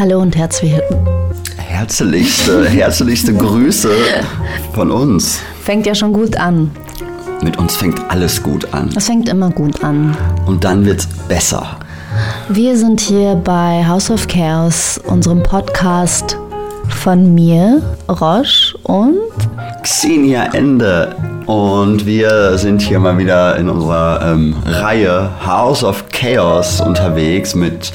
Hallo und herzlich Herzlichste, herzlichste Grüße von uns. Fängt ja schon gut an. Mit uns fängt alles gut an. Es fängt immer gut an. Und dann wird's besser. Wir sind hier bei House of Chaos, unserem Podcast von mir, Roche und Xenia Ende. Und wir sind hier mal wieder in unserer ähm, Reihe House of Chaos unterwegs mit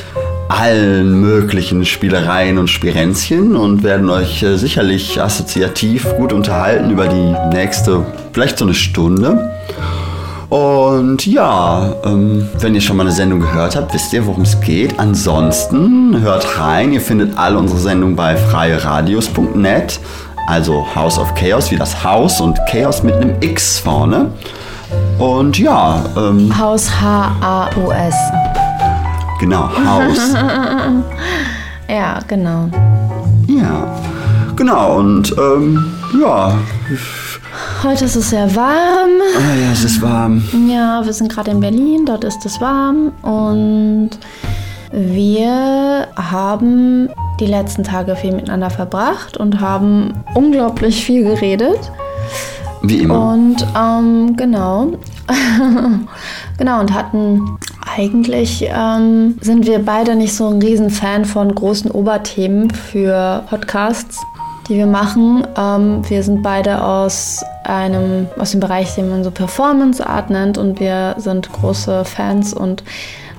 allen möglichen Spielereien und Spirenzchen und werden euch äh, sicherlich assoziativ gut unterhalten über die nächste, vielleicht so eine Stunde. Und ja, ähm, wenn ihr schon mal eine Sendung gehört habt, wisst ihr, worum es geht. Ansonsten hört rein. Ihr findet alle unsere Sendungen bei freieradios.net. Also House of Chaos wie das Haus und Chaos mit einem X vorne. Und ja, ähm, Haus H-A-U-S. Genau, Haus. Ja, genau. ja, genau. Und ähm, ja, Heute ist es sehr warm. ah, ja, es ist warm. Ja, wir sind gerade in Berlin, dort ist es warm und wir haben die letzten Tage viel miteinander verbracht und haben unglaublich viel geredet. Wie immer. Und ähm, genau. genau, und hatten eigentlich ähm, sind wir beide nicht so ein Riesenfan von großen Oberthemen für Podcasts, die wir machen. Ähm, wir sind beide aus einem, aus dem Bereich, den man so Performance Art nennt und wir sind große Fans und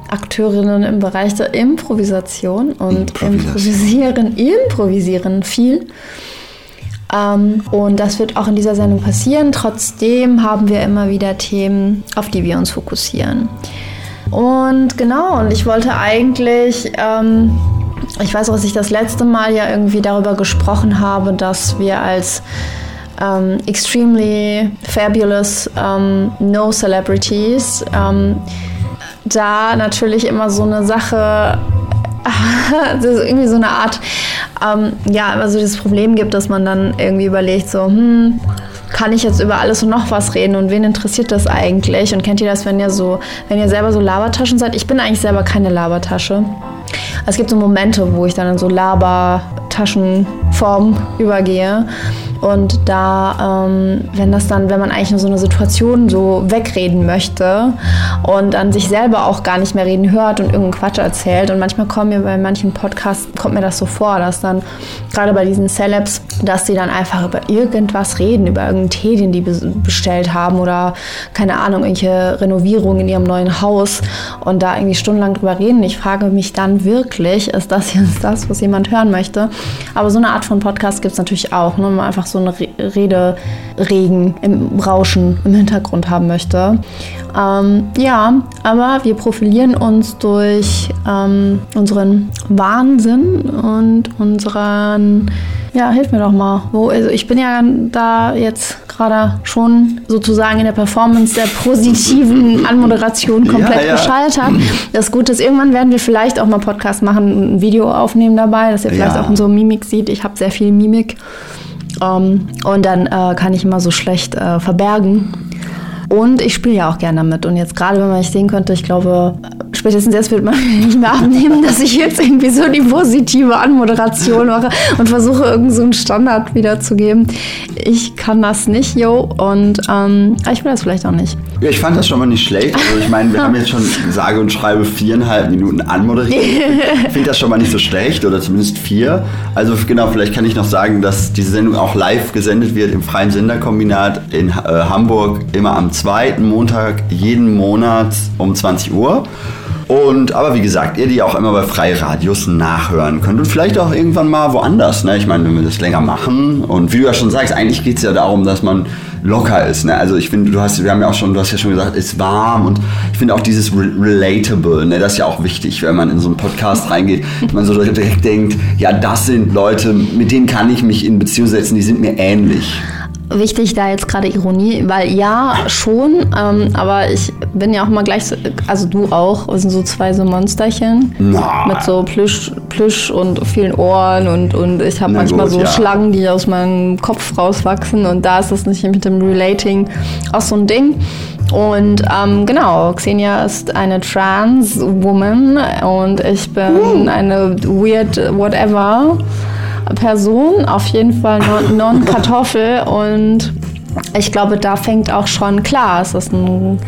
Akteurinnen im Bereich der Improvisation und improvisieren, improvisieren viel. Ähm, und das wird auch in dieser Sendung passieren. Trotzdem haben wir immer wieder Themen, auf die wir uns fokussieren. Und genau, und ich wollte eigentlich, ähm, ich weiß auch, dass ich das letzte Mal ja irgendwie darüber gesprochen habe, dass wir als ähm, extremely fabulous ähm, No Celebrities ähm, da natürlich immer so eine Sache das ist irgendwie so eine Art, ähm, ja, also das Problem gibt, dass man dann irgendwie überlegt, so, hm, kann ich jetzt über alles und noch was reden und wen interessiert das eigentlich? Und kennt ihr das, wenn ihr so, wenn ihr selber so Labertaschen seid? Ich bin eigentlich selber keine Labertasche. Es gibt so Momente, wo ich dann in so Labertaschenform übergehe. Und da, ähm, wenn das dann, wenn man eigentlich nur so eine Situation so wegreden möchte und an sich selber auch gar nicht mehr reden hört und irgendeinen Quatsch erzählt. Und manchmal kommt mir bei manchen Podcasts, kommt mir das so vor, dass dann, gerade bei diesen Celebs, dass die dann einfach über irgendwas reden, über irgendeinen Tee, den die be- bestellt haben oder keine Ahnung, irgendwelche Renovierungen in ihrem neuen Haus und da irgendwie stundenlang drüber reden. Ich frage mich dann wirklich, ist das jetzt das, was jemand hören möchte? Aber so eine Art von Podcast gibt es natürlich auch, ne? wenn man einfach so eine Re Rederegen im Rauschen im Hintergrund haben möchte. Ähm, ja, aber wir profilieren uns durch ähm, unseren Wahnsinn und unseren, ja, hilf mir doch mal. Wo, also ich bin ja da jetzt gerade schon sozusagen in der Performance der positiven Anmoderation komplett Ja, ja. gescheitert. Das Gute ist, irgendwann werden wir vielleicht auch mal Podcast machen, ein Video aufnehmen dabei, dass ihr vielleicht Ja. auch unsere Mimik sieht. Ich habe sehr viel Mimik. Ähm, und dann äh, kann ich immer so schlecht äh, verbergen. Und ich spiele ja auch gerne damit. Und jetzt gerade, wenn man mich sehen könnte, ich glaube, spätestens jetzt wird man nicht mehr abnehmen, dass ich jetzt irgendwie so die positive Anmoderation mache und versuche, irgend so einen Standard wiederzugeben. Ich kann das nicht, yo. Und ähm, aber ich will das vielleicht auch nicht. Ja, ich fand das schon mal nicht schlecht. Also ich meine, wir haben jetzt schon sage und schreibe viereinhalb Minuten anmoderiert. Ich finde das schon mal nicht so schlecht oder zumindest vier. Also genau, vielleicht kann ich noch sagen, dass diese Sendung auch live gesendet wird im Freien Senderkombinat in äh, Hamburg immer am zweiten Montag jeden Monat um 20 Uhr. Und aber wie gesagt, ihr die auch immer bei Freie Radios nachhören könnt und vielleicht auch irgendwann mal woanders. Ne? Ich meine, wenn wir das länger machen und wie du ja schon sagst, eigentlich geht es ja darum, dass man locker ist. Ne? Also ich finde, du hast, wir haben ja auch schon, du hast ja schon gesagt, ist warm und ich finde auch dieses Re Relatable, ne? das ist ja auch wichtig, wenn man in so einen Podcast reingeht, dass man so direkt denkt, ja, das sind Leute, mit denen kann ich mich in Beziehung setzen, die sind mir ähnlich. Wichtig, da jetzt gerade Ironie, weil ja, schon, ähm, aber ich bin ja auch mal gleich, so, also du auch, wir sind so zwei so Monsterchen Na. mit so Plüsch, Plüsch und vielen Ohren und, und ich habe manchmal gut, so ja. Schlangen, die aus meinem Kopf rauswachsen und da ist das nicht mit dem Relating auch so ein Ding. Und ähm, genau, Xenia ist eine Trans-Woman und ich bin eine weird whatever Person, auf jeden Fall non- non-Kartoffel und ich glaube, da fängt auch schon klar, es ist ein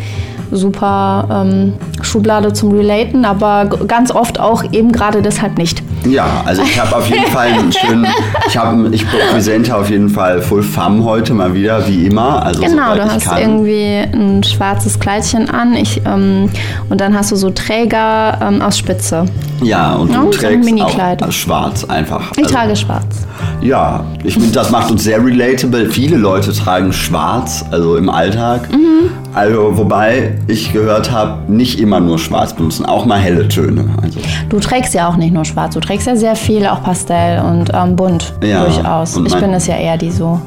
super ähm, Schublade zum Relaten, aber ganz oft auch eben gerade deshalb nicht. Ja, also ich habe auf jeden Fall einen schönen, ich habe, ich präsente auf jeden Fall Full Femme heute mal wieder, wie immer. Also Genau, du hast kann. irgendwie ein schwarzes Kleidchen an ich, ähm, und dann hast du so Träger ähm, aus Spitze. Ja, und Ja, du so ein trägst auch schwarz einfach. Ich Also, trage schwarz. Ja, ich finde, das macht uns sehr relatable. Viele Leute tragen schwarz, also im Alltag. Mhm. Also, wobei ich gehört habe, nicht immer nur schwarz benutzen, auch mal helle Töne. Also, Du trägst ja auch nicht nur schwarz, du trägst ja sehr viel, auch Pastell und ähm, bunt Ja, durchaus. und Ich bin es ja eher, die so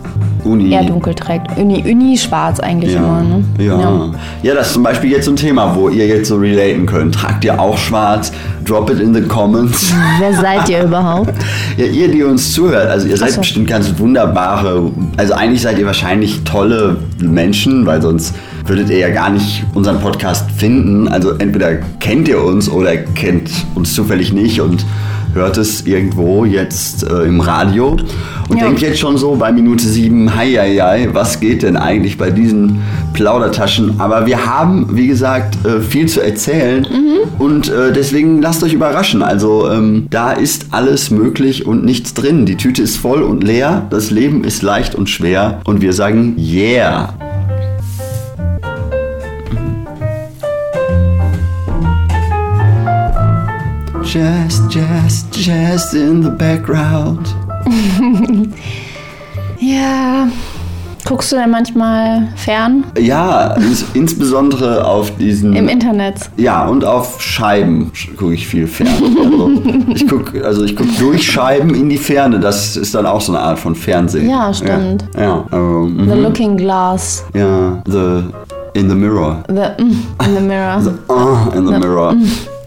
Uni. eher dunkel trägt. Uni, Uni schwarz eigentlich Ja. immer, ne? Ja. ja, das ist zum Beispiel jetzt so ein Thema, wo ihr jetzt so relaten könnt. Tragt ihr auch schwarz? Drop it in the comments. Wer seid ihr überhaupt? Ja, ihr, die uns zuhört, also ihr seid so. bestimmt ganz wunderbare, also eigentlich seid ihr wahrscheinlich tolle Menschen, weil sonst würdet ihr ja gar nicht unseren Podcast finden. Also entweder kennt ihr uns oder kennt uns zufällig nicht und hört es irgendwo jetzt äh, im Radio und Ja. denkt jetzt schon so bei Minute 7, hei, hei, hei, was geht denn eigentlich bei diesen Plaudertaschen? Aber wir haben, wie gesagt, äh, viel zu erzählen und äh, deswegen lasst euch überraschen. Also ähm, da ist alles möglich und nichts drin. Die Tüte ist voll und leer, das Leben ist leicht und schwer und wir sagen yeah. Just, just, just in the background. Ja. Guckst du denn manchmal fern Ja, ins, insbesondere auf diesen. im Internet? ja, und auf Scheiben gucke ich viel fern. Also ich gucke also ich guck durch Scheiben in die Ferne. Das ist dann auch so eine Art von Fernsehen. Ja, stimmt. Ja, ja, also, The mhm. Looking Glass. ja the in the mirror. The, mm, in the mirror. Oh, in the mirror.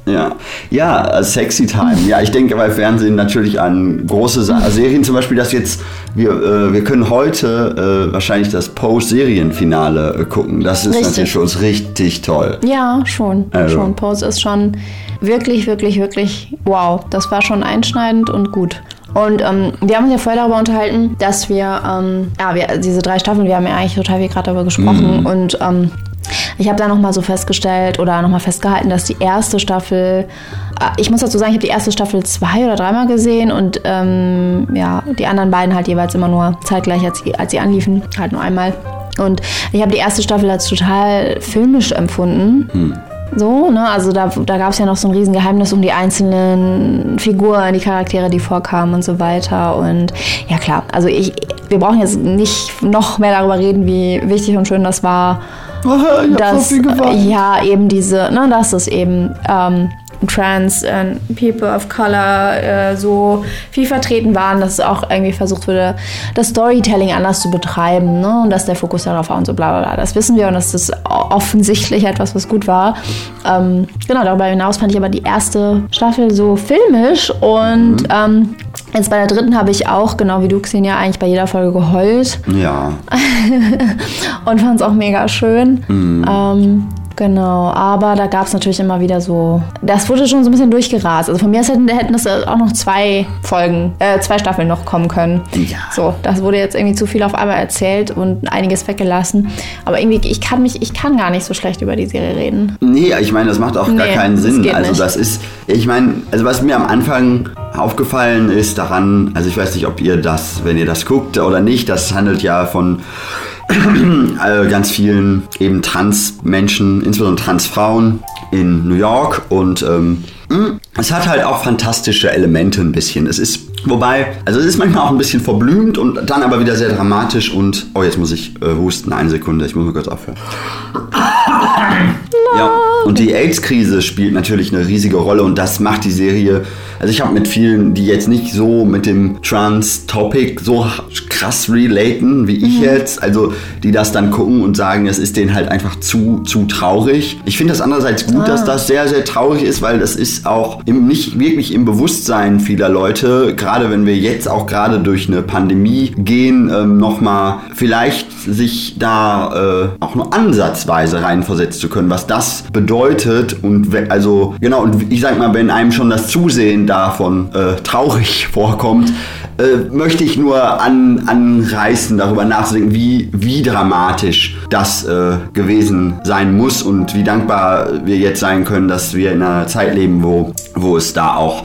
Ja, ja, äh, Sexy Time. Ja, ich denke bei Fernsehen natürlich an große Sa Serien, zum Beispiel das jetzt, wir, äh, wir können heute äh, wahrscheinlich das Pose-Serienfinale äh, gucken. Das ist Richtig. natürlich für uns richtig toll. Ja, schon. Also. Schon. Pose ist schon wirklich, wirklich, wirklich wow. Das war schon einschneidend und gut. Und ähm, wir haben uns ja vorher darüber unterhalten, dass wir, ähm, ja, wir, diese drei Staffeln, wir haben ja eigentlich total viel gerade darüber gesprochen. Mhm. Und ähm, ich habe da nochmal so festgestellt oder nochmal festgehalten, dass die erste Staffel, äh, ich muss dazu sagen, ich habe die erste Staffel zwei oder dreimal gesehen und ähm, ja, die anderen beiden halt jeweils immer nur zeitgleich, als sie, als sie anliefen, halt nur einmal. Und ich habe die erste Staffel als total filmisch empfunden. So, ne? Also da, da gab es ja noch so ein Riesengeheimnis um die einzelnen Figuren, die Charaktere, die vorkamen und so weiter. Und ja klar, also ich, wir brauchen jetzt nicht noch mehr darüber reden, wie wichtig und schön das war. ich dass, ja, eben diese, ne, dass es eben ähm, Trans and People of Color äh, so viel vertreten waren, dass es auch irgendwie versucht wurde, das Storytelling anders zu betreiben ne? und dass der Fokus darauf war und so bla bla bla. Das wissen wir und das ist offensichtlich etwas, was gut war. Ähm, genau, darüber hinaus fand ich aber die erste Staffel so filmisch und ähm, jetzt bei der dritten habe ich auch, genau wie du, Xenia, eigentlich bei jeder Folge geheult. Ja, und fand es auch mega schön. Ähm, genau, aber da gab es natürlich immer wieder so. Das wurde schon so ein bisschen durchgerast. Also von mir aus hätten, hätten es auch noch zwei Folgen, äh, zwei Staffeln noch kommen können. Ja. So, das wurde jetzt irgendwie zu viel auf einmal erzählt und einiges weggelassen. Aber irgendwie, ich kann mich, ich kann gar nicht so schlecht über die Serie reden. Nee, ich meine, das macht auch gar Nee, keinen das Sinn. Also nicht. das ist, ich meine, also was mir am Anfang aufgefallen ist daran, also ich weiß nicht, ob ihr das, wenn ihr das guckt oder nicht, das handelt ja von äh, ganz vielen eben Trans-Menschen, insbesondere Trans-Frauen in New York und ähm, mh, es hat halt auch fantastische Elemente ein bisschen. Es ist, wobei, also es ist manchmal auch ein bisschen verblümt und dann aber wieder sehr dramatisch und, oh, jetzt muss ich äh, husten, eine Sekunde, ich muss mal kurz aufhören. Ja, und die AIDS-Krise spielt natürlich eine riesige Rolle und das macht die Serie. Also ich habe mit vielen, die jetzt nicht so mit dem Trans-Topic so krass relaten wie ich mhm. jetzt, also die das dann gucken und sagen, es ist denen halt einfach zu, zu traurig. Ich finde das andererseits gut, ah. dass das sehr, sehr traurig ist, weil das ist auch im, nicht wirklich im Bewusstsein vieler Leute, gerade wenn wir jetzt auch gerade durch eine Pandemie gehen, ähm, nochmal vielleicht sich da äh, auch nur ansatzweise reinversetzt zu können, was das bedeutet und also genau und ich sag mal, wenn einem schon das Zusehen davon äh, traurig vorkommt, äh, möchte ich nur an, anreißen, darüber nachzudenken, wie, wie dramatisch das äh, gewesen sein muss und wie dankbar wir jetzt sein können, dass wir in einer Zeit leben, wo, wo es da auch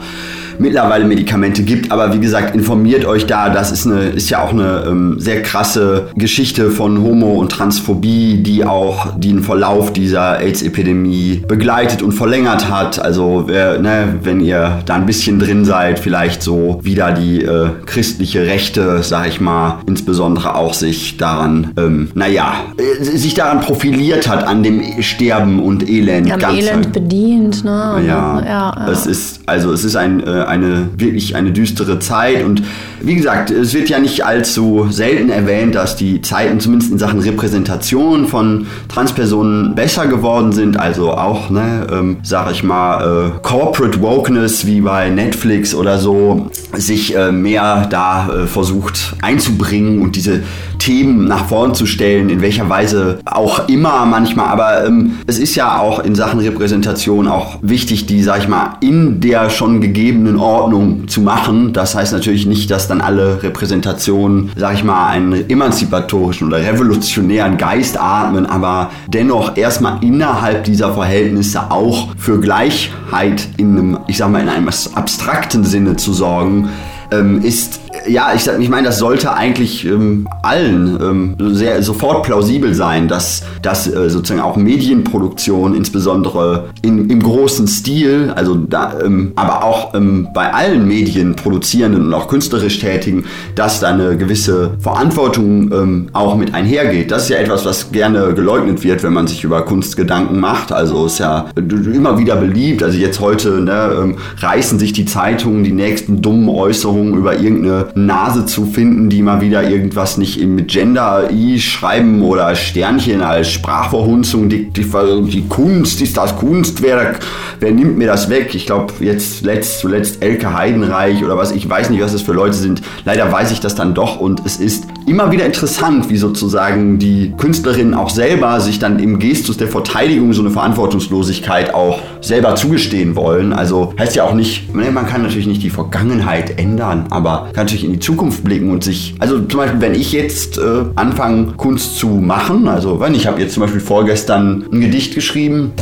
mittlerweile Medikamente gibt. Aber wie gesagt, informiert euch da. Das ist, eine, ist ja auch eine ähm, sehr krasse Geschichte von Homo- und Transphobie, die auch den Verlauf dieser AIDS-Epidemie begleitet und verlängert hat. Also wer, ne, wenn ihr da ein bisschen drin seid, vielleicht so wieder die äh, christliche Rechte, sag ich mal, insbesondere auch sich daran, ähm, naja, äh, sich daran profiliert hat, an dem Sterben und Elend. Am Elend bedient, ne? Ja, ja, ja, es ist, also es ist ein, äh, eine wirklich eine düstere Zeit. Und wie gesagt, es wird ja nicht allzu selten erwähnt, dass die Zeiten zumindest in Sachen Repräsentation von Transpersonen besser geworden sind. Also auch, ne, ähm, sag ich mal, äh, Corporate Wokeness wie bei Netflix oder so sich äh, mehr da äh, versucht einzubringen und diese Themen nach vorn zu stellen, in welcher Weise auch immer manchmal. Aber ähm, es ist ja auch in Sachen Repräsentation auch wichtig, die, sag ich mal, in der schon gegebenen Ordnung zu machen. Das heißt natürlich nicht, dass dann alle Repräsentationen, sag ich mal, einen emanzipatorischen oder revolutionären Geist atmen, aber dennoch erstmal innerhalb dieser Verhältnisse auch für Gleichheit in einem, ich sag mal, in einem abstrakten Sinne zu sorgen, ähm, ist ja, ich, ich meine, das sollte eigentlich ähm, allen ähm, sehr sofort plausibel sein, dass, dass äh, sozusagen auch Medienproduktion insbesondere in, im großen Stil, also da, ähm, aber auch ähm, bei allen Medienproduzierenden und auch künstlerisch Tätigen, dass da eine gewisse Verantwortung ähm, auch mit einhergeht. Das ist ja etwas, was gerne geleugnet wird, wenn man sich über Kunst Gedanken macht. Also ist ja immer wieder beliebt. Also jetzt heute ne, reißen sich die Zeitungen die nächsten dummen Äußerungen über irgendeine Nase zu finden, die mal wieder irgendwas nicht mit Gender I schreiben oder Sternchen als Sprachverhunzung. Die, die, die Kunst ist das Kunstwerk. Wer nimmt mir das weg? Ich glaube, jetzt letzt, zuletzt Elke Heidenreich oder was, ich weiß nicht, was das für Leute sind. Leider weiß ich das dann doch und es ist immer wieder interessant, wie sozusagen die Künstlerinnen auch selber sich dann im Gestus der Verteidigung so eine Verantwortungslosigkeit auch selber zugestehen wollen. Also heißt ja auch nicht, man kann natürlich nicht die Vergangenheit ändern, aber kann natürlich in die Zukunft blicken und sich, also zum Beispiel, wenn ich jetzt äh, anfange, Kunst zu machen, also wenn ich habe jetzt zum Beispiel vorgestern ein Gedicht geschrieben,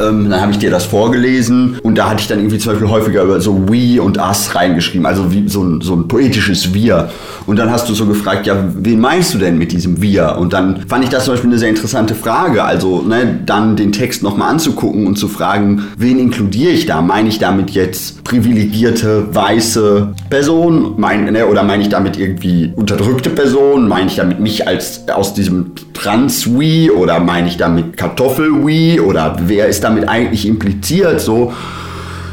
ähm, dann habe ich dir das vorgelesen und da hatte ich dann irgendwie zum Beispiel häufiger über so we und us reingeschrieben, also wie so ein, so ein poetisches wir. Und dann hast du so gefragt, ja, wen meinst du denn mit diesem wir? Und dann fand ich das zum Beispiel eine sehr interessante Frage, also ne, dann den Text nochmal anzugucken und zu fragen, wen inkludiere ich da? Meine ich damit jetzt privilegierte, weiße Personen? Mein, ne, oder meine ich damit irgendwie unterdrückte Personen? Meine ich damit mich als aus diesem Trans-We oder meine ich damit Kartoffel-We oder wer ist damit eigentlich impliziert so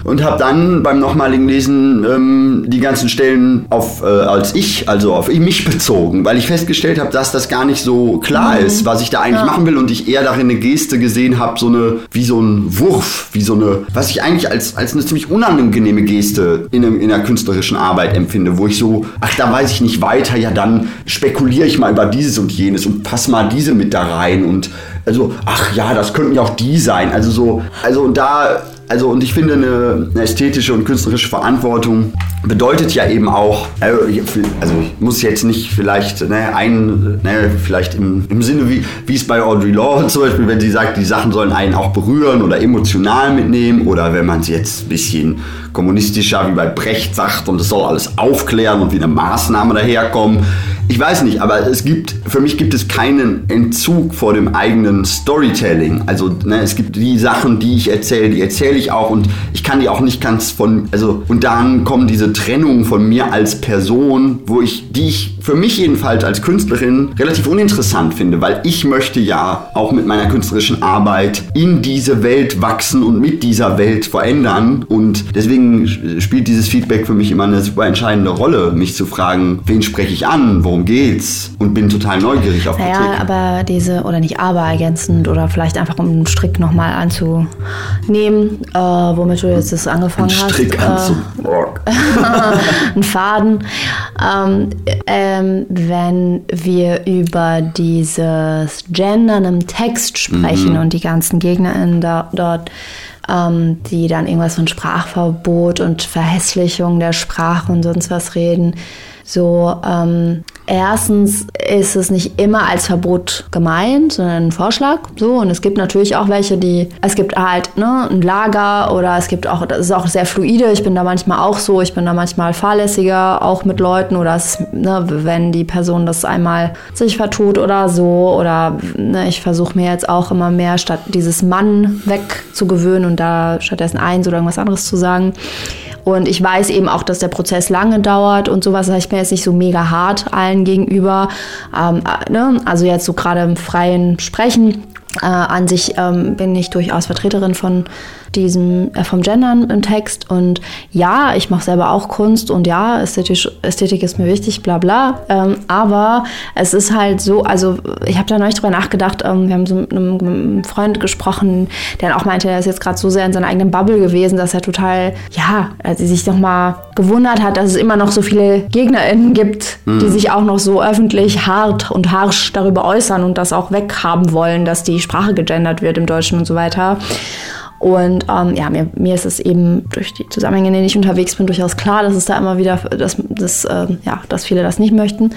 und habe dann beim nochmaligen Lesen ähm, die ganzen Stellen auf äh, als ich, also auf mich bezogen, weil ich festgestellt habe, dass das gar nicht so klar mhm. ist, was ich da eigentlich ja. machen will und ich eher darin eine Geste gesehen habe, so eine wie so ein Wurf, wie so eine, was ich eigentlich als als eine ziemlich unangenehme Geste in, einem, in einer künstlerischen Arbeit empfinde, wo ich so, ach da weiß ich nicht weiter, ja dann spekuliere ich mal über dieses und jenes und pass mal diese mit da rein und also ach ja, das könnten ja auch die sein, also so, also und da also und ich finde eine, eine, ästhetische und künstlerische Verantwortung bedeutet ja eben auch, also ich muss jetzt nicht vielleicht ne, ein, ne, vielleicht im, im Sinne wie, wie es bei Audrey Law zum Beispiel, wenn sie sagt, die Sachen sollen einen auch berühren oder emotional mitnehmen oder wenn man es jetzt ein bisschen kommunistischer wie bei Brecht sagt und es soll alles aufklären und wie eine Maßnahme daherkommen. Ich weiß nicht, aber es gibt, für mich gibt es keinen Entzug vor dem eigenen Storytelling. Also ne, es gibt die Sachen, die ich erzähle, die erzähle ich auch und ich kann die auch nicht ganz von, also und dann kommen diese Trennungen von mir als Person, wo ich, die ich für mich jedenfalls als Künstlerin relativ uninteressant finde, weil ich möchte ja auch mit meiner künstlerischen Arbeit in diese Welt wachsen und mit dieser Welt verändern und deswegen spielt dieses Feedback für mich immer eine super entscheidende Rolle, mich zu fragen, wen spreche ich an, worum geht's und bin total neugierig auf naja, Kritik. aber diese, oder nicht aber ergänzend oder vielleicht einfach um einen Strick nochmal anzunehmen, äh, womit du jetzt das angefangen Ein hast. Strick äh, anzuborgen. ein Faden. Ähm, ähm, wenn wir über dieses Gendern im Text sprechen Mhm. und die ganzen GegnerInnen da, dort, ähm, die dann irgendwas von Sprachverbot und Verhässlichung der Sprache und sonst was reden, so, ähm, erstens ist es nicht immer als Verbot gemeint, sondern ein Vorschlag. So, und es gibt natürlich auch welche, die, es gibt halt ne, ein Lager oder es gibt auch, das ist auch sehr fluide. Ich bin da manchmal auch so, ich bin da manchmal fahrlässiger, auch mit Leuten oder es, ne, wenn die Person das einmal sich vertut oder so. Oder ne, ich versuche mir jetzt auch immer mehr statt dieses Mann wegzugewöhnen und da stattdessen eins oder irgendwas anderes zu sagen. Und ich weiß eben auch, dass der Prozess lange dauert und sowas. Das heißt, ich bin jetzt nicht so mega hart allen gegenüber. Ähm, äh, ne? Also jetzt so gerade im freien Sprechen. Äh, an sich ähm, bin ich durchaus Vertreterin von diesem, äh, vom Gendern im Text. Und ja, ich mache selber auch Kunst und ja, Ästhetisch, Ästhetik ist mir wichtig, bla bla. Ähm, aber es ist halt so, also ich habe da neulich drüber nachgedacht, ähm, wir haben so mit einem, einem Freund gesprochen, der auch meinte, er ist jetzt gerade so sehr in seiner eigenen Bubble gewesen, dass er total, ja, also sich nochmal gewundert hat, dass es immer noch so viele GegnerInnen gibt, die sich auch noch so öffentlich hart und harsch darüber äußern und das auch weghaben wollen, dass die Sprache gegendert wird im Deutschen und so weiter. Und ähm, ja, mir, mir ist es eben durch die Zusammenhänge, in denen ich unterwegs bin, durchaus klar, dass es da immer wieder, dass, dass, ähm, ja, dass viele das nicht möchten.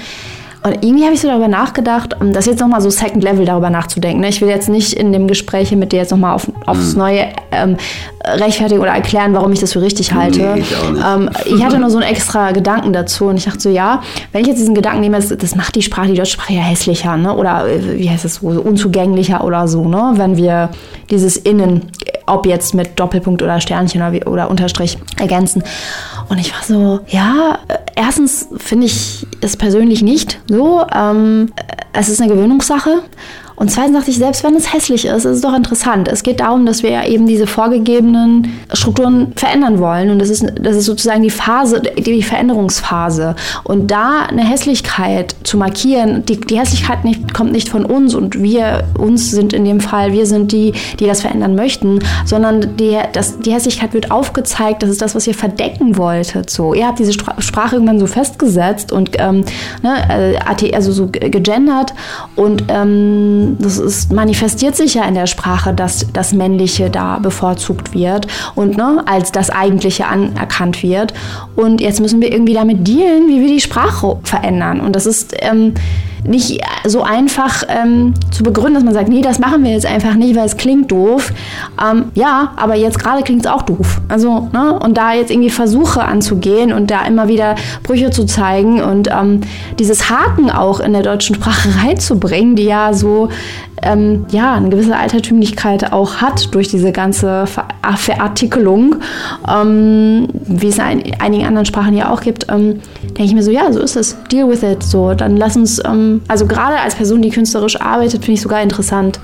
Und irgendwie habe ich so darüber nachgedacht, um das jetzt nochmal so Second Level darüber nachzudenken. ne? Ich will jetzt nicht in dem Gespräch mit dir jetzt nochmal auf, aufs Neue ähm, rechtfertigen oder erklären, warum ich das für richtig halte. Nee, ich. Ähm, ich hatte nur so einen extra Gedanken dazu und ich dachte so, ja, wenn ich jetzt diesen Gedanken nehme, das, das macht die Sprache, die deutsche Sprache ja hässlicher, ne? Oder äh, wie heißt es so, so unzugänglicher oder so, ne? Wenn wir dieses Innen, ob jetzt mit Doppelpunkt oder Sternchen oder, oder Unterstrich ergänzen. Und ich war so, ja, erstens finde ich es persönlich nicht so. Ähm, es ist eine Gewöhnungssache. Und zweitens dachte ich, selbst wenn es hässlich ist, ist es doch interessant. Es geht darum, dass wir eben diese vorgegebenen Strukturen verändern wollen. Und das ist, das ist sozusagen die Phase, die Veränderungsphase. Und da eine Hässlichkeit zu markieren, die, die Hässlichkeit nicht, kommt nicht von uns und wir, uns sind in dem Fall, wir sind die, die das verändern möchten, sondern die, das, die Hässlichkeit wird aufgezeigt, das ist das, was ihr verdecken wolltet. So, ihr habt diese Stra- Sprache irgendwann so festgesetzt und ähm, ne, äh, also so ge- gegendert und ähm, das ist, manifestiert sich ja in der Sprache, dass das Männliche da bevorzugt wird und ne, als das Eigentliche anerkannt wird. Und jetzt müssen wir irgendwie damit dealen, wie wir die Sprache verändern. Und das ist ähm, nicht so einfach ähm, zu begründen, dass man sagt, nee, das machen wir jetzt einfach nicht, weil es klingt doof. Ähm, ja, aber jetzt gerade klingt es auch doof. Also, ne, und da jetzt irgendwie Versuche anzugehen und da immer wieder Brüche zu zeigen und ähm, dieses Haken auch in der deutschen Sprache reinzubringen, die ja so ähm, ja, eine gewisse Altertümlichkeit auch hat durch diese ganze Ver Verartikelung, ähm, wie es in einigen anderen Sprachen ja auch gibt, ähm, denke ich mir so, ja, so ist es. Deal with it. So, dann lass uns, ähm, also gerade als Person, die künstlerisch arbeitet, finde ich sogar interessant.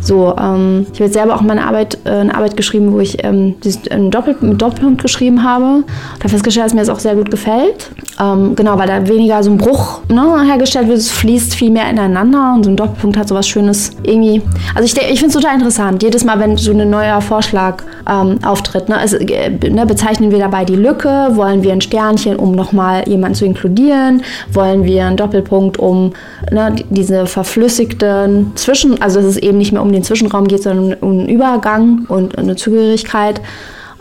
So, ähm, ich habe jetzt selber auch meine Arbeit, äh, eine Arbeit geschrieben, wo ich ähm, dieses, einen Doppel, mit Doppelpunkt geschrieben habe. Da festgestellt, dass mir das auch sehr gut gefällt. Ähm, genau, weil da weniger so ein Bruch ne, hergestellt wird. Es fließt viel mehr ineinander und so ein Doppelpunkt hat so was Schönes irgendwie. Also ich, ich finde es total interessant. Jedes Mal, wenn so ein neuer Vorschlag ähm, auftritt, ne, also, äh, ne, bezeichnen wir dabei die Lücke, wollen wir ein Sternchen, um nochmal jemanden zu inkludieren, wollen wir einen Doppelpunkt, um ne, die- diese verflüssigten Zwischen, also dass es eben nicht mehr um den Zwischenraum geht, sondern um einen Übergang und eine Zugehörigkeit.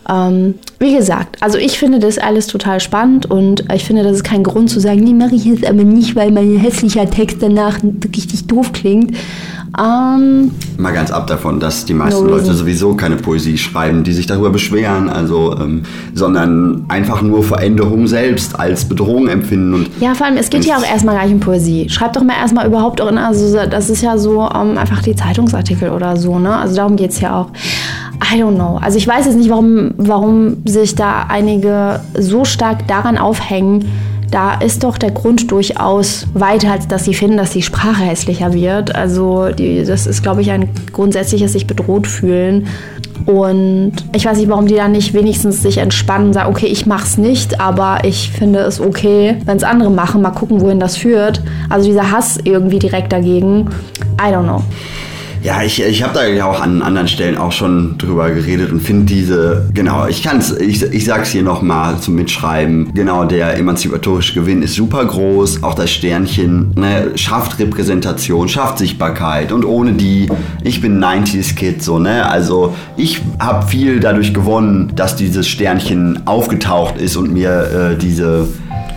Ähm, wie gesagt, also ich finde das alles total spannend und ich finde, das ist kein Grund zu sagen, nee, mache ich jetzt aber nicht, weil mein hässlicher Text danach richtig doof klingt. Ähm, Mal ganz ab davon, dass die meisten No Leute sowieso keine Poesie schreiben, die sich darüber beschweren, also, ähm, sondern einfach nur Veränderung selbst als Bedrohung empfinden. Und ja, vor allem, es geht ja auch erstmal gar nicht um Poesie. Schreibt doch mal erstmal überhaupt auch in, also das ist ja so ähm, einfach die Zeitungsartikel oder so, ne? Also darum geht es ja auch. I don't know. Also ich weiß jetzt nicht, warum, warum sich da einige so stark daran aufhängen. Da ist doch der Grund durchaus weiter, als dass sie finden, dass die Sprache hässlicher wird. Also die, das ist, glaube ich, ein grundsätzliches sich bedroht fühlen. Und ich weiß nicht, warum die da nicht wenigstens sich entspannen und sagen, okay, ich mach's nicht, aber ich finde es okay, wenn es andere machen, mal gucken, wohin das führt. Also dieser Hass irgendwie direkt dagegen. I don't know. Ja, ich, ich habe da ja auch an anderen Stellen auch schon drüber geredet und finde diese, genau, ich kann's, ich, ich sag's hier nochmal zum Mitschreiben, genau, der emanzipatorische Gewinn ist super groß, auch das Sternchen ne, schafft Repräsentation, schafft Sichtbarkeit und ohne die, ich bin 90s Kid, so, ne, also ich habe viel dadurch gewonnen, dass dieses Sternchen aufgetaucht ist und mir äh, diese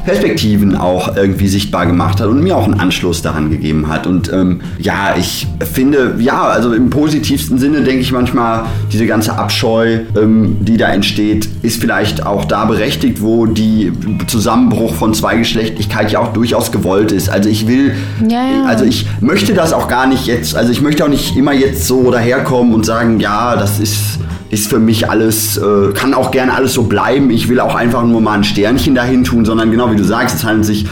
Perspektiven auch irgendwie sichtbar gemacht hat und mir auch einen Anschluss daran gegeben hat. Und ähm, ja, ich finde, ja, also im positivsten Sinne denke ich manchmal, diese ganze Abscheu, ähm, die da entsteht, ist vielleicht auch da berechtigt, wo die Zusammenbruch von Zweigeschlechtlichkeit ja auch durchaus gewollt ist. Also ich will, Ja, ja. also ich möchte das auch gar nicht jetzt, also ich möchte auch nicht immer jetzt so daherkommen und sagen, ja, das ist ist für mich alles, äh, kann auch gerne alles so bleiben. Ich will auch einfach nur mal ein Sternchen dahin tun, sondern genau wie du sagst, es handelt sich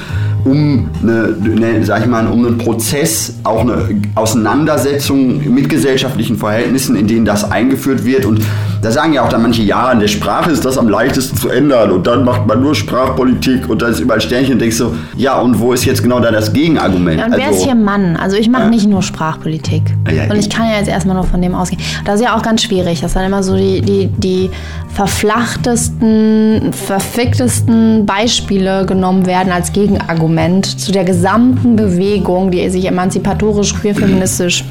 um eine, eine, sag ich mal, um einen Prozess, auch eine Auseinandersetzung mit gesellschaftlichen Verhältnissen, in denen das eingeführt wird. Und da sagen ja auch dann manche, ja, in der Sprache ist das am leichtesten zu ändern und dann macht man nur Sprachpolitik und da ist überall Sternchen und denkst so, ja, und wo ist jetzt genau da das Gegenargument? Ja, und wer ist hier Mann? Also ich mache nicht nur Sprachpolitik. Ja, und ich kann ja jetzt erstmal nur von dem ausgehen. Das ist ja auch ganz schwierig, dass dann immer so die, die, die verflachtesten, verficktesten Beispiele genommen werden als Gegenargument zu der gesamten Bewegung, die sich emanzipatorisch, queer-feministisch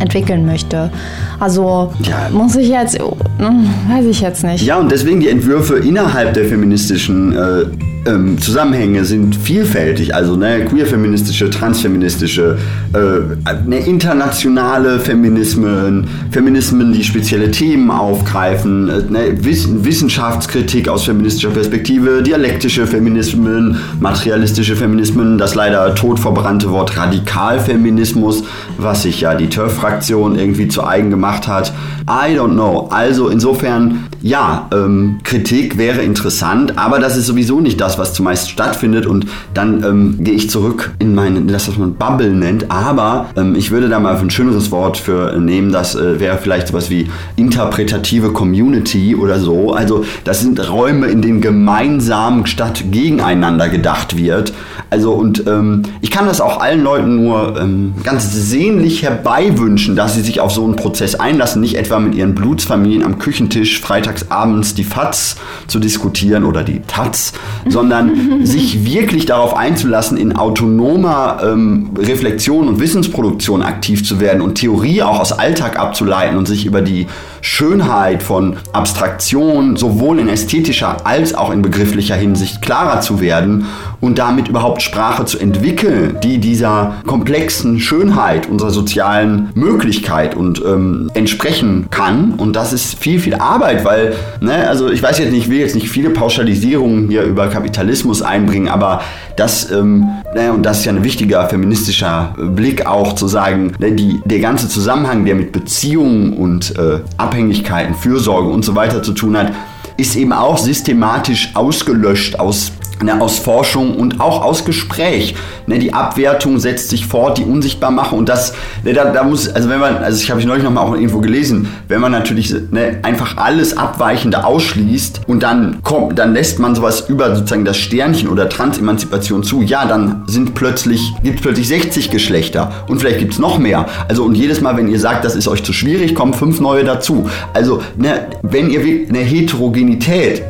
entwickeln möchte. Also Ja. muss ich jetzt, hm, weiß ich jetzt nicht. Ja, und deswegen die Entwürfe innerhalb der feministischen äh, ähm, Zusammenhänge sind vielfältig. Also ne, queer-feministische, transfeministische, äh, ne, internationale Feminismen, Feminismen, die spezielle Themen aufgreifen, äh, ne, Wiss Wissenschaftskritik aus feministischer Perspektive, dialektische Feminismen, materialistische Feminismen, das leider totverbrannte Wort Radikalfeminismus, was sich ja die TERF-Fraktion irgendwie zu eigen gemacht hat. I don't know. Also insofern, ja, ähm, Kritik wäre interessant, aber das ist sowieso nicht das, was zumeist stattfindet. Und dann ähm, gehe ich zurück in meine, das, was man Bubble nennt. Aber ähm, ich würde da mal ein schöneres Wort für nehmen. Das äh, wäre vielleicht sowas wie interpretative Community oder so. Also das sind Räume, in denen gemeinsam statt gegeneinander gedacht wird. Also und ähm, ich kann das auch allen Leuten nur ähm, ganz sehnlich herbeiwünschen, dass sie sich auf so einen Prozess einlassen, nicht etwa mit ihren Blutsfamilien am Küchentisch freitags abends die FATS zu diskutieren oder die TATS, sondern sich wirklich darauf einzulassen, in autonomer ähm, Reflexion und Wissensproduktion aktiv zu werden und Theorie auch aus Alltag abzuleiten und sich über die Schönheit von Abstraktion sowohl in ästhetischer als auch in begrifflicher Hinsicht klarer zu werden und damit überhaupt Sprache zu entwickeln, die dieser komplexen Schönheit unserer sozialen Möglichkeit und ähm, entsprechen kann. Und das ist viel, viel Arbeit, weil, ne, also ich weiß jetzt nicht, ich will jetzt nicht viele Pauschalisierungen hier über Kapitalismus einbringen, aber das, ähm, und das ist ja ein wichtiger feministischer Blick auch zu sagen, ne, die, der ganze Zusammenhang, der mit Beziehungen und äh, Abhängigkeiten, Fürsorge und so weiter zu tun hat, ist eben auch systematisch ausgelöscht aus, ne, aus Forschung und auch aus Gespräch. Ne, die Abwertung setzt sich fort, die Unsichtbarmachung und das, ne, da, da muss, also wenn man, also ich habe ich neulich nochmal auch irgendwo gelesen, wenn man natürlich ne, einfach alles Abweichende ausschließt und dann kommt, dann lässt man sowas über sozusagen das Sternchen oder Transemanzipation zu, ja, dann sind plötzlich, gibt es plötzlich 60 Geschlechter und vielleicht gibt es noch mehr. Also und jedes Mal, wenn ihr sagt, das ist euch zu schwierig, kommen fünf neue dazu. Also, ne, wenn ihr eine Heterogenität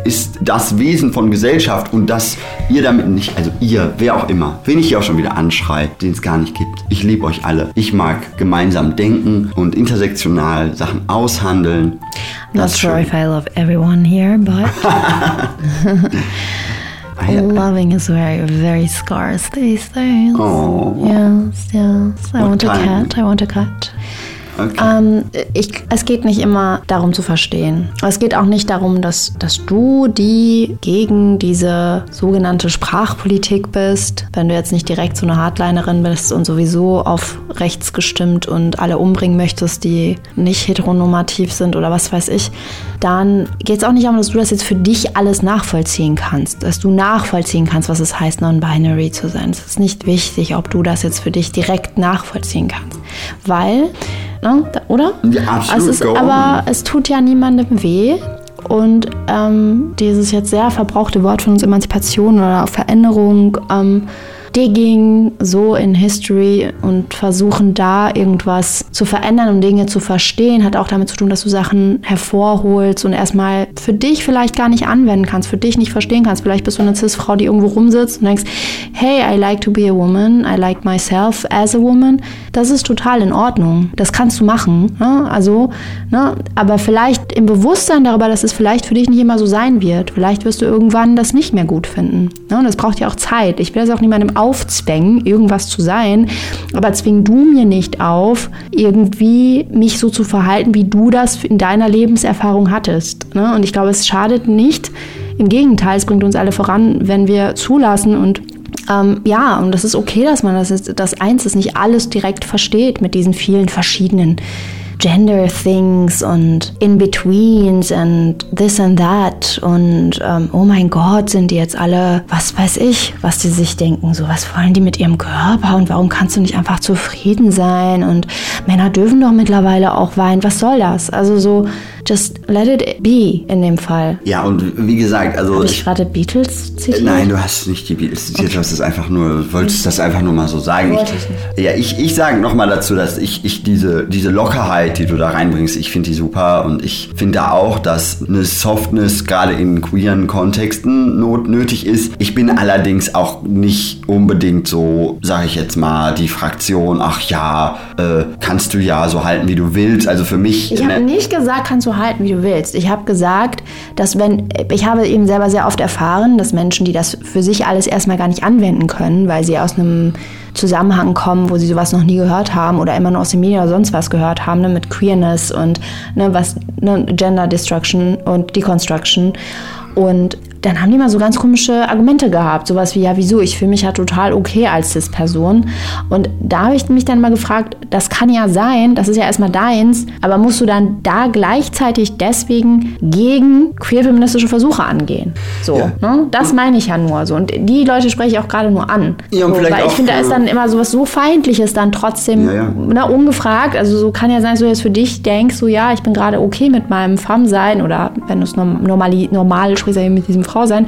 ist das Wesen von Gesellschaft und dass ihr damit nicht, also ihr, wer auch immer, wen ich hier auch schon wieder anschreie, den es gar nicht gibt. Ich liebe euch alle. Ich mag gemeinsam denken und intersektional Sachen aushandeln. I'm not sure if I love everyone here, but loving is very, very scarce these days. Oh. Yes, yes. I want a cat. I want a cat. Okay. Ähm, ich, es geht nicht immer darum zu verstehen. Es geht auch nicht darum, dass, dass du die gegen diese sogenannte Sprachpolitik bist, wenn du jetzt nicht direkt so eine Hardlinerin bist und sowieso auf rechts gestimmt und alle umbringen möchtest, die nicht heteronormativ sind oder was weiß ich, dann geht es auch nicht darum, dass du das jetzt für dich alles nachvollziehen kannst, dass du nachvollziehen kannst, was es heißt, non-binary zu sein. Es ist nicht wichtig, ob du das jetzt für dich direkt nachvollziehen kannst, weil, ne, oder? Ja, absolut. Es ist, aber es tut ja niemandem weh. Und ähm, dieses jetzt sehr verbrauchte Wort von uns Emanzipation oder Veränderung, ähm, Digging so in History und versuchen da irgendwas zu verändern und Dinge zu verstehen, hat auch damit zu tun, dass du Sachen hervorholst und erstmal für dich vielleicht gar nicht anwenden kannst, für dich nicht verstehen kannst. Vielleicht bist du eine Cis-Frau, die irgendwo rumsitzt und denkst, hey, I like to be a woman, I like myself as a woman. Das ist total in Ordnung. Das kannst du machen. Ne? Also, ne? aber vielleicht im Bewusstsein darüber, dass es vielleicht für dich nicht immer so sein wird. Vielleicht wirst du irgendwann das nicht mehr gut finden. Ne? Und das braucht ja auch Zeit. Ich will das auch niemandem aufzwängen, irgendwas zu sein, aber zwing du mir nicht auf, irgendwie mich so zu verhalten, wie du das in deiner Lebenserfahrung hattest. Ne? Und ich glaube, es schadet nicht. Im Gegenteil, es bringt uns alle voran, wenn wir zulassen und ähm, ja, und das ist okay, dass man das, das eins ist, nicht alles direkt versteht mit diesen vielen verschiedenen Gender Things und In-Betweens und this and that. Und ähm, oh mein Gott, sind die jetzt alle, was weiß ich, was die sich denken, so was wollen die mit ihrem Körper? Und warum kannst du nicht einfach zufrieden sein? Und Männer dürfen doch mittlerweile auch weinen, was soll das? Also so, just let it be in dem Fall. Ja, und wie gesagt, also. Habe ich gerade Beatles zitiert? Nein, du hast nicht die Beatles zitiert, okay. du hast es einfach nur, wolltest das einfach nur mal so sagen. Ich, ja, ich, ich sage nochmal dazu, dass ich, ich diese, diese Lockerheit, die du da reinbringst, ich finde die super und ich finde auch, dass eine Softness gerade in queeren Kontexten not nötig ist. Ich bin allerdings auch nicht unbedingt so, sage ich jetzt mal, die Fraktion, ach ja, äh, kannst du ja so halten, wie du willst. Also für mich. Ich habe ne nicht gesagt, kannst du halten, wie du willst. Ich habe gesagt, dass wenn, ich habe eben selber sehr oft erfahren, dass Menschen, die das für sich alles erstmal gar nicht anwenden können, weil sie aus einem Zusammenhang kommen, wo sie sowas noch nie gehört haben oder immer nur aus den Medien oder sonst was gehört haben, ne, mit Queerness und ne, was, ne, Gender Destruction und Deconstruction. Und dann haben die mal so ganz komische Argumente gehabt. Sowas wie, ja, wieso? Ich fühle mich ja total okay als Cis-Person. Und da habe ich mich dann mal gefragt, das kann ja sein, das ist ja erstmal deins, aber musst du dann da gleichzeitig deswegen gegen queer-feministische Versuche angehen? So, ja. ne? Das meine ich ja nur so. Und die Leute spreche ich auch gerade nur an. Ja, so, weil ich finde, da ist dann immer sowas so Feindliches dann trotzdem ja, ja. Ne, ungefragt. Also so kann ja sein, dass du jetzt für dich denkst, so ja, ich bin gerade okay mit meinem Femme-Sein oder wenn du es normal, normal sprichst, mit diesem Frau sein.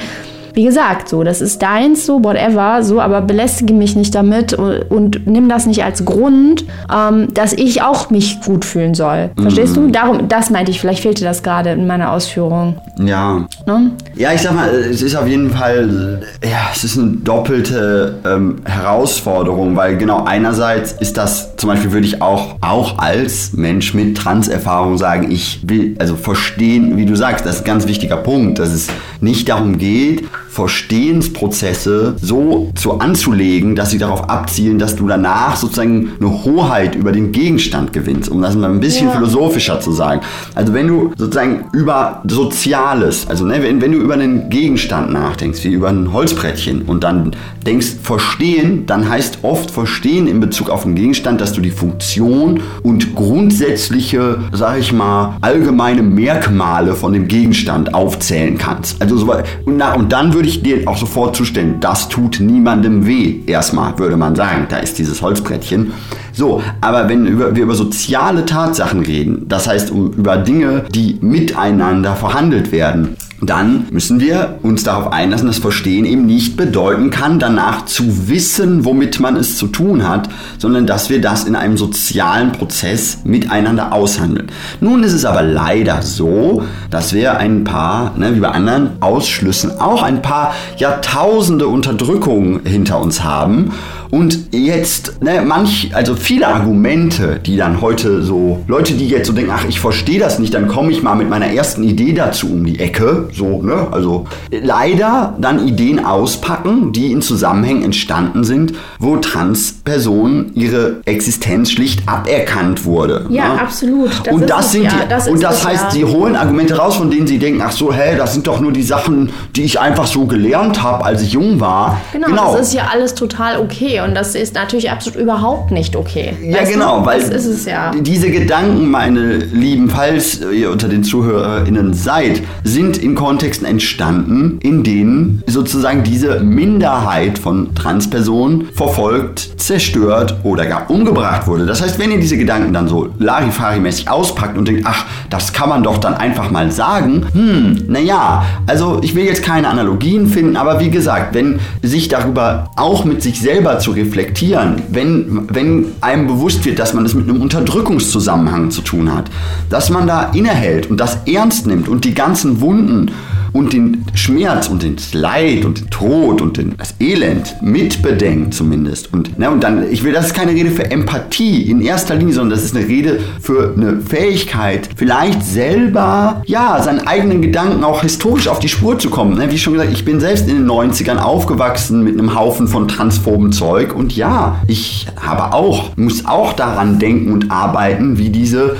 Wie gesagt, so, das ist deins, so, whatever, so, aber belästige mich nicht damit und, und nimm das nicht als Grund, ähm, dass ich auch mich gut fühlen soll. Verstehst mhm. du? Darum, das meinte ich, vielleicht fehlte das gerade in meiner Ausführung. Ja. Ne? Ja, ich sag mal, es ist auf jeden Fall, ja, es ist eine doppelte ähm, Herausforderung, weil genau einerseits ist das, zum Beispiel würde ich auch, auch als Mensch mit Trans-Erfahrung sagen, ich will, also verstehen, wie du sagst, das ist ein ganz wichtiger Punkt, dass es nicht darum geht, Verstehensprozesse so zu anzulegen, dass sie darauf abzielen, dass du danach sozusagen eine Hoheit über den Gegenstand gewinnst, um das mal ein bisschen ja. philosophischer zu sagen. Also wenn du sozusagen über Soziales, also ne, wenn, wenn du über einen Gegenstand nachdenkst, wie über ein Holzbrettchen und dann denkst verstehen, dann heißt oft verstehen in Bezug auf den Gegenstand, dass du die Funktion und grundsätzliche, sag ich mal, allgemeine Merkmale von dem Gegenstand aufzählen kannst. Also so, und, na, und dann würde würde ich dir auch sofort zustimmen. Das tut niemandem weh. Erstmal würde man sagen, da ist dieses Holzbrettchen. So, aber wenn wir über soziale Tatsachen reden, das heißt über Dinge, die miteinander verhandelt werden, dann müssen wir uns darauf einlassen, dass Verstehen eben nicht bedeuten kann, danach zu wissen, womit man es zu tun hat, sondern dass wir das in einem sozialen Prozess miteinander aushandeln. Nun ist es aber leider so, dass wir ein paar, ne, wie bei anderen Ausschlüssen, auch ein paar Jahrtausende Unterdrückung hinter uns haben Und jetzt, ne, manch, also viele Argumente, die dann heute so, Leute, die jetzt so denken, ach, ich verstehe das nicht, dann komme ich mal mit meiner ersten Idee dazu um die Ecke, so, ne, also leider dann Ideen auspacken, die in Zusammenhängen entstanden sind, wo Transpersonen ihre Existenz schlicht aberkannt wurde. Ja, ne? absolut. Das und das sind ja, die, das und das heißt, ja. sie holen Argumente raus, von denen sie denken, ach so, hä, das sind doch nur die Sachen, die ich einfach so gelernt habe, als ich jung war. Genau, genau, das ist ja alles total okay und das ist natürlich absolut überhaupt nicht okay. Ja, weißt genau, du? weil das ist es ja. diese Gedanken, meine Lieben, falls ihr unter den ZuhörerInnen seid, sind in Kontexten entstanden, in denen sozusagen diese Minderheit von Transpersonen verfolgt, zerstört oder gar umgebracht wurde. Das heißt, wenn ihr diese Gedanken dann so Larifari-mäßig auspackt und denkt, ach, das kann man doch dann einfach mal sagen, hm, naja, also ich will jetzt keine Analogien finden, aber wie gesagt, wenn sich darüber auch mit sich selber zu reflektieren, wenn, wenn einem bewusst wird, dass man es mit einem Unterdrückungszusammenhang zu tun hat, dass man da innehält und das ernst nimmt und die ganzen Wunden und den Schmerz und den Leid und den Tod und den, das Elend mitbedenkt zumindest. Und, ne, und dann, ich will, das ist keine Rede für Empathie in erster Linie, sondern das ist eine Rede für eine Fähigkeit, vielleicht selber, ja, seinen eigenen Gedanken auch historisch auf die Spur zu kommen. Ne? Wie schon gesagt, ich bin selbst in den 90ern aufgewachsen mit einem Haufen von transphoben Zeug und ja, ich habe auch, muss auch daran denken und arbeiten, wie diese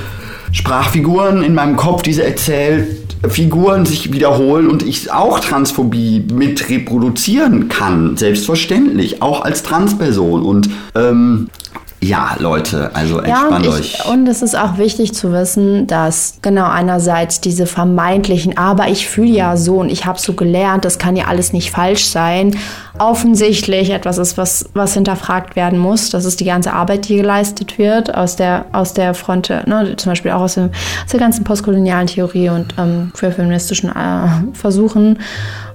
Sprachfiguren in meinem Kopf, diese erzählt Figuren sich wiederholen und ich auch Transphobie mit reproduzieren kann, selbstverständlich, auch als Transperson. Und ähm, ja, Leute, also entspannt ja, und ich, euch. Und es ist auch wichtig zu wissen, dass genau einerseits diese vermeintlichen, aber ich fühle ja so und ich habe so gelernt, das kann ja alles nicht falsch sein, offensichtlich etwas ist, was, was hinterfragt werden muss. Das ist die ganze Arbeit, die geleistet wird aus der, aus der Front, ne, zum Beispiel auch aus, dem, aus der ganzen postkolonialen Theorie und ähm, für feministischen äh, Versuchen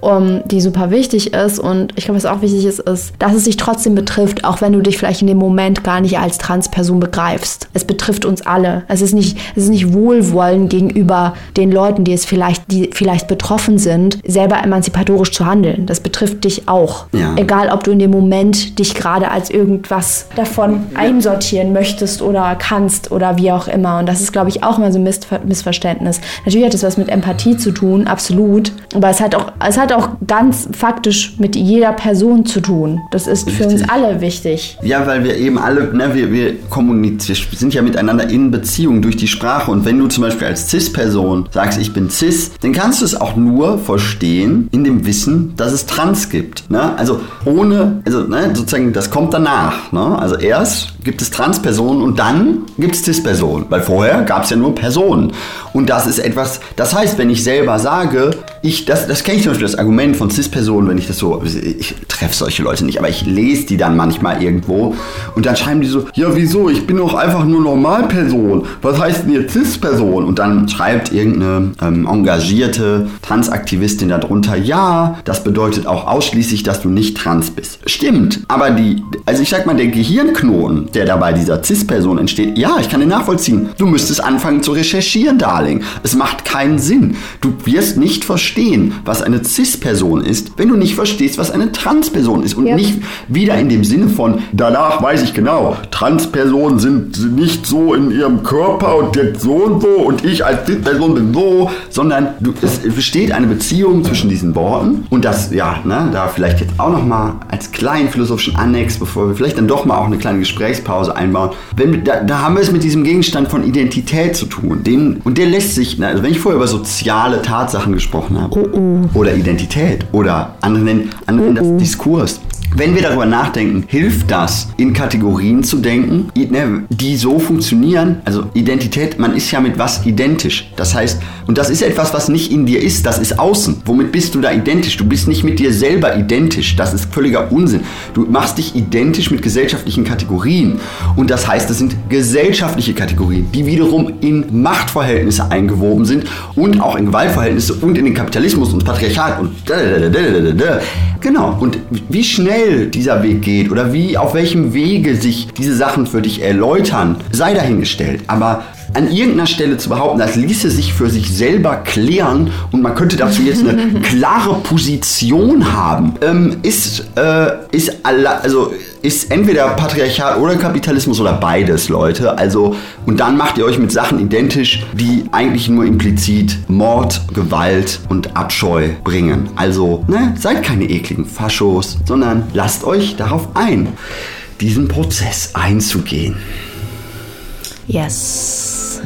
um, die super wichtig ist. Und ich glaube, was auch wichtig ist, ist, dass es sich trotzdem betrifft, auch wenn du dich vielleicht in dem Moment gar nicht als Transperson begreifst. Es betrifft uns alle. Es ist nicht, es ist nicht Wohlwollen gegenüber den Leuten, die es vielleicht, die vielleicht betroffen sind, selber emanzipatorisch zu handeln. Das betrifft dich auch. Ja. Egal, ob du in dem Moment dich gerade als irgendwas davon einsortieren möchtest oder kannst oder wie auch immer. Und das ist, glaube ich, auch immer so ein Missver Missverständnis. Natürlich hat es was mit Empathie zu tun, absolut. Aber es hat auch, es hat auch ganz faktisch mit jeder Person zu tun. Das ist Richtig. für uns alle wichtig. Ja, weil wir eben alle, ne, wir, wir kommunizieren, wir sind ja miteinander in Beziehung durch die Sprache. Und wenn du zum Beispiel als Cis-Person sagst, ich bin Cis, dann kannst du es auch nur verstehen in dem Wissen, dass es Trans gibt. Ne? Also ohne, also ne, sozusagen, das kommt danach. Ne? Also erst gibt es Trans-Personen und dann gibt es Cis-Personen. Weil vorher gab es ja nur Personen. Und das ist etwas, das heißt, wenn ich selber sage, ich, das, das kenne ich zum Beispiel das Argument von Cis-Personen, wenn ich das so, ich treffe solche Leute nicht, aber ich lese die dann manchmal irgendwo und dann schreiben die so, ja wieso, ich bin doch einfach nur Normalperson, was heißt denn jetzt Cis-Person? Und dann schreibt irgendeine ähm, engagierte Transaktivistin darunter, ja, das bedeutet auch ausschließlich, dass du nicht trans bist. Stimmt, aber die, also ich sag mal, der Gehirnknoten, der da bei dieser Cis-Person entsteht, ja, ich kann den nachvollziehen. Du müsstest anfangen zu recherchieren, Darling. Es macht keinen Sinn. Du wirst nicht verstehen, was eine Cis Cis-Person ist, wenn du nicht verstehst, was eine Trans-Person ist. Und ja. nicht wieder in dem Sinne von, danach weiß ich genau, Trans-Personen sind nicht so in ihrem Körper und jetzt so und so und ich als Cis-Person bin so, sondern du, es besteht eine Beziehung zwischen diesen Worten und das, ja, ne, da vielleicht jetzt auch nochmal als kleinen philosophischen Annex, bevor wir vielleicht dann doch mal auch eine kleine Gesprächspause einbauen, wenn, da, da haben wir es mit diesem Gegenstand von Identität zu tun. Den, und der lässt sich, also wenn ich vorher über soziale Tatsachen gesprochen habe, oh, oh. oder Identität, oder andere nennen, andere nennen das mhm. Diskurs. Wenn wir darüber nachdenken, hilft das, in Kategorien zu denken, ne, die so funktionieren. Also Identität, man ist ja mit was identisch. Das heißt, und das ist etwas, was nicht in dir ist, das ist außen. Womit bist du da identisch? Du bist nicht mit dir selber identisch. Das ist völliger Unsinn. Du machst dich identisch mit gesellschaftlichen Kategorien. Und das heißt, es sind gesellschaftliche Kategorien, die wiederum in Machtverhältnisse eingewoben sind und auch in Gewaltverhältnisse und in den Kapitalismus und Patriarchat und Genau. Und wie schnell dieser Weg geht oder wie auf welchem Wege sich diese Sachen für dich erläutern, sei dahingestellt. Aber an irgendeiner Stelle zu behaupten, das ließe sich für sich selber klären und man könnte dazu jetzt eine klare Position haben, ähm, ist, äh, ist, also ist entweder Patriarchat oder Kapitalismus oder beides, Leute. Also, und dann macht ihr euch mit Sachen identisch, die eigentlich nur implizit Mord, Gewalt und Abscheu bringen. Also, ne, seid keine ekligen Faschos, sondern lasst euch darauf ein, diesen Prozess einzugehen. Yes.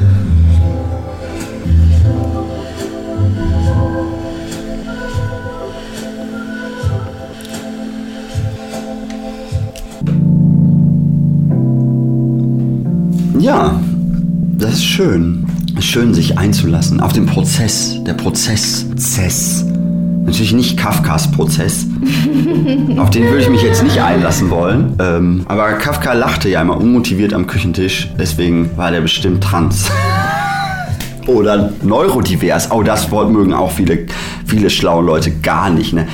Ja, das ist schön. Es ist schön, sich einzulassen auf den Prozess. Der Prozess. Zess. Natürlich nicht Kafkas Prozess. auf den würde ich mich jetzt nicht einlassen wollen. Ähm, aber Kafka lachte ja immer unmotiviert am Küchentisch. Deswegen war der bestimmt trans. Oder neurodivers. Oh, das Wort mögen auch viele, viele schlaue Leute gar nicht. Ne?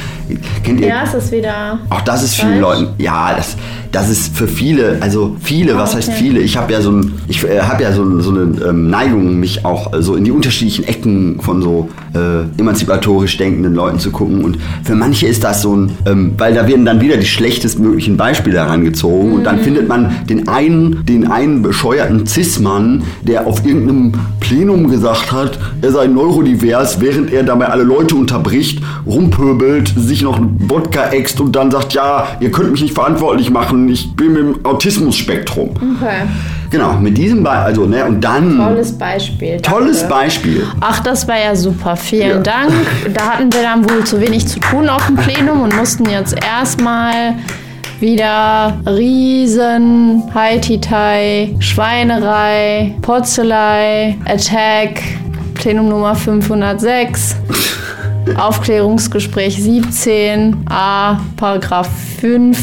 Kennt ihr? Ja, es ist wieder. Auch das ist vielen falsch. Leuten. Ja, das, das ist für viele, also viele, was heißt okay. viele? Ich habe ja so ein, ich äh, habe ja so, so eine ähm, Neigung, mich auch äh, so in die unterschiedlichen Ecken von so äh, emanzipatorisch denkenden Leuten zu gucken. Und für manche ist das so ein, ähm, weil da werden dann wieder die schlechtestmöglichen Beispiele herangezogen und dann findet man den einen, den einen bescheuerten Cis-Mann, der auf irgendeinem Plenum gesagt hat, er sei neurodivers, während er dabei alle Leute unterbricht, rumpöbelt, sich noch einen Wodka äxt und dann sagt, ja, ihr könnt mich nicht verantwortlich machen, ich bin mit dem Autismus-Spektrum. Okay. Genau, mit diesem Beispiel, also, ne, und dann... Tolles Beispiel. Danke. Tolles Beispiel. Ach, das war ja super. Vielen Ja. Dank. Da hatten wir dann wohl zu wenig zu tun auf dem Plenum und mussten jetzt erstmal wieder riesen Haititai, Schweinerei, Potzelei, Attack, Plenum Nummer 506. Aufklärungsgespräch 17, A, Paragraph 5.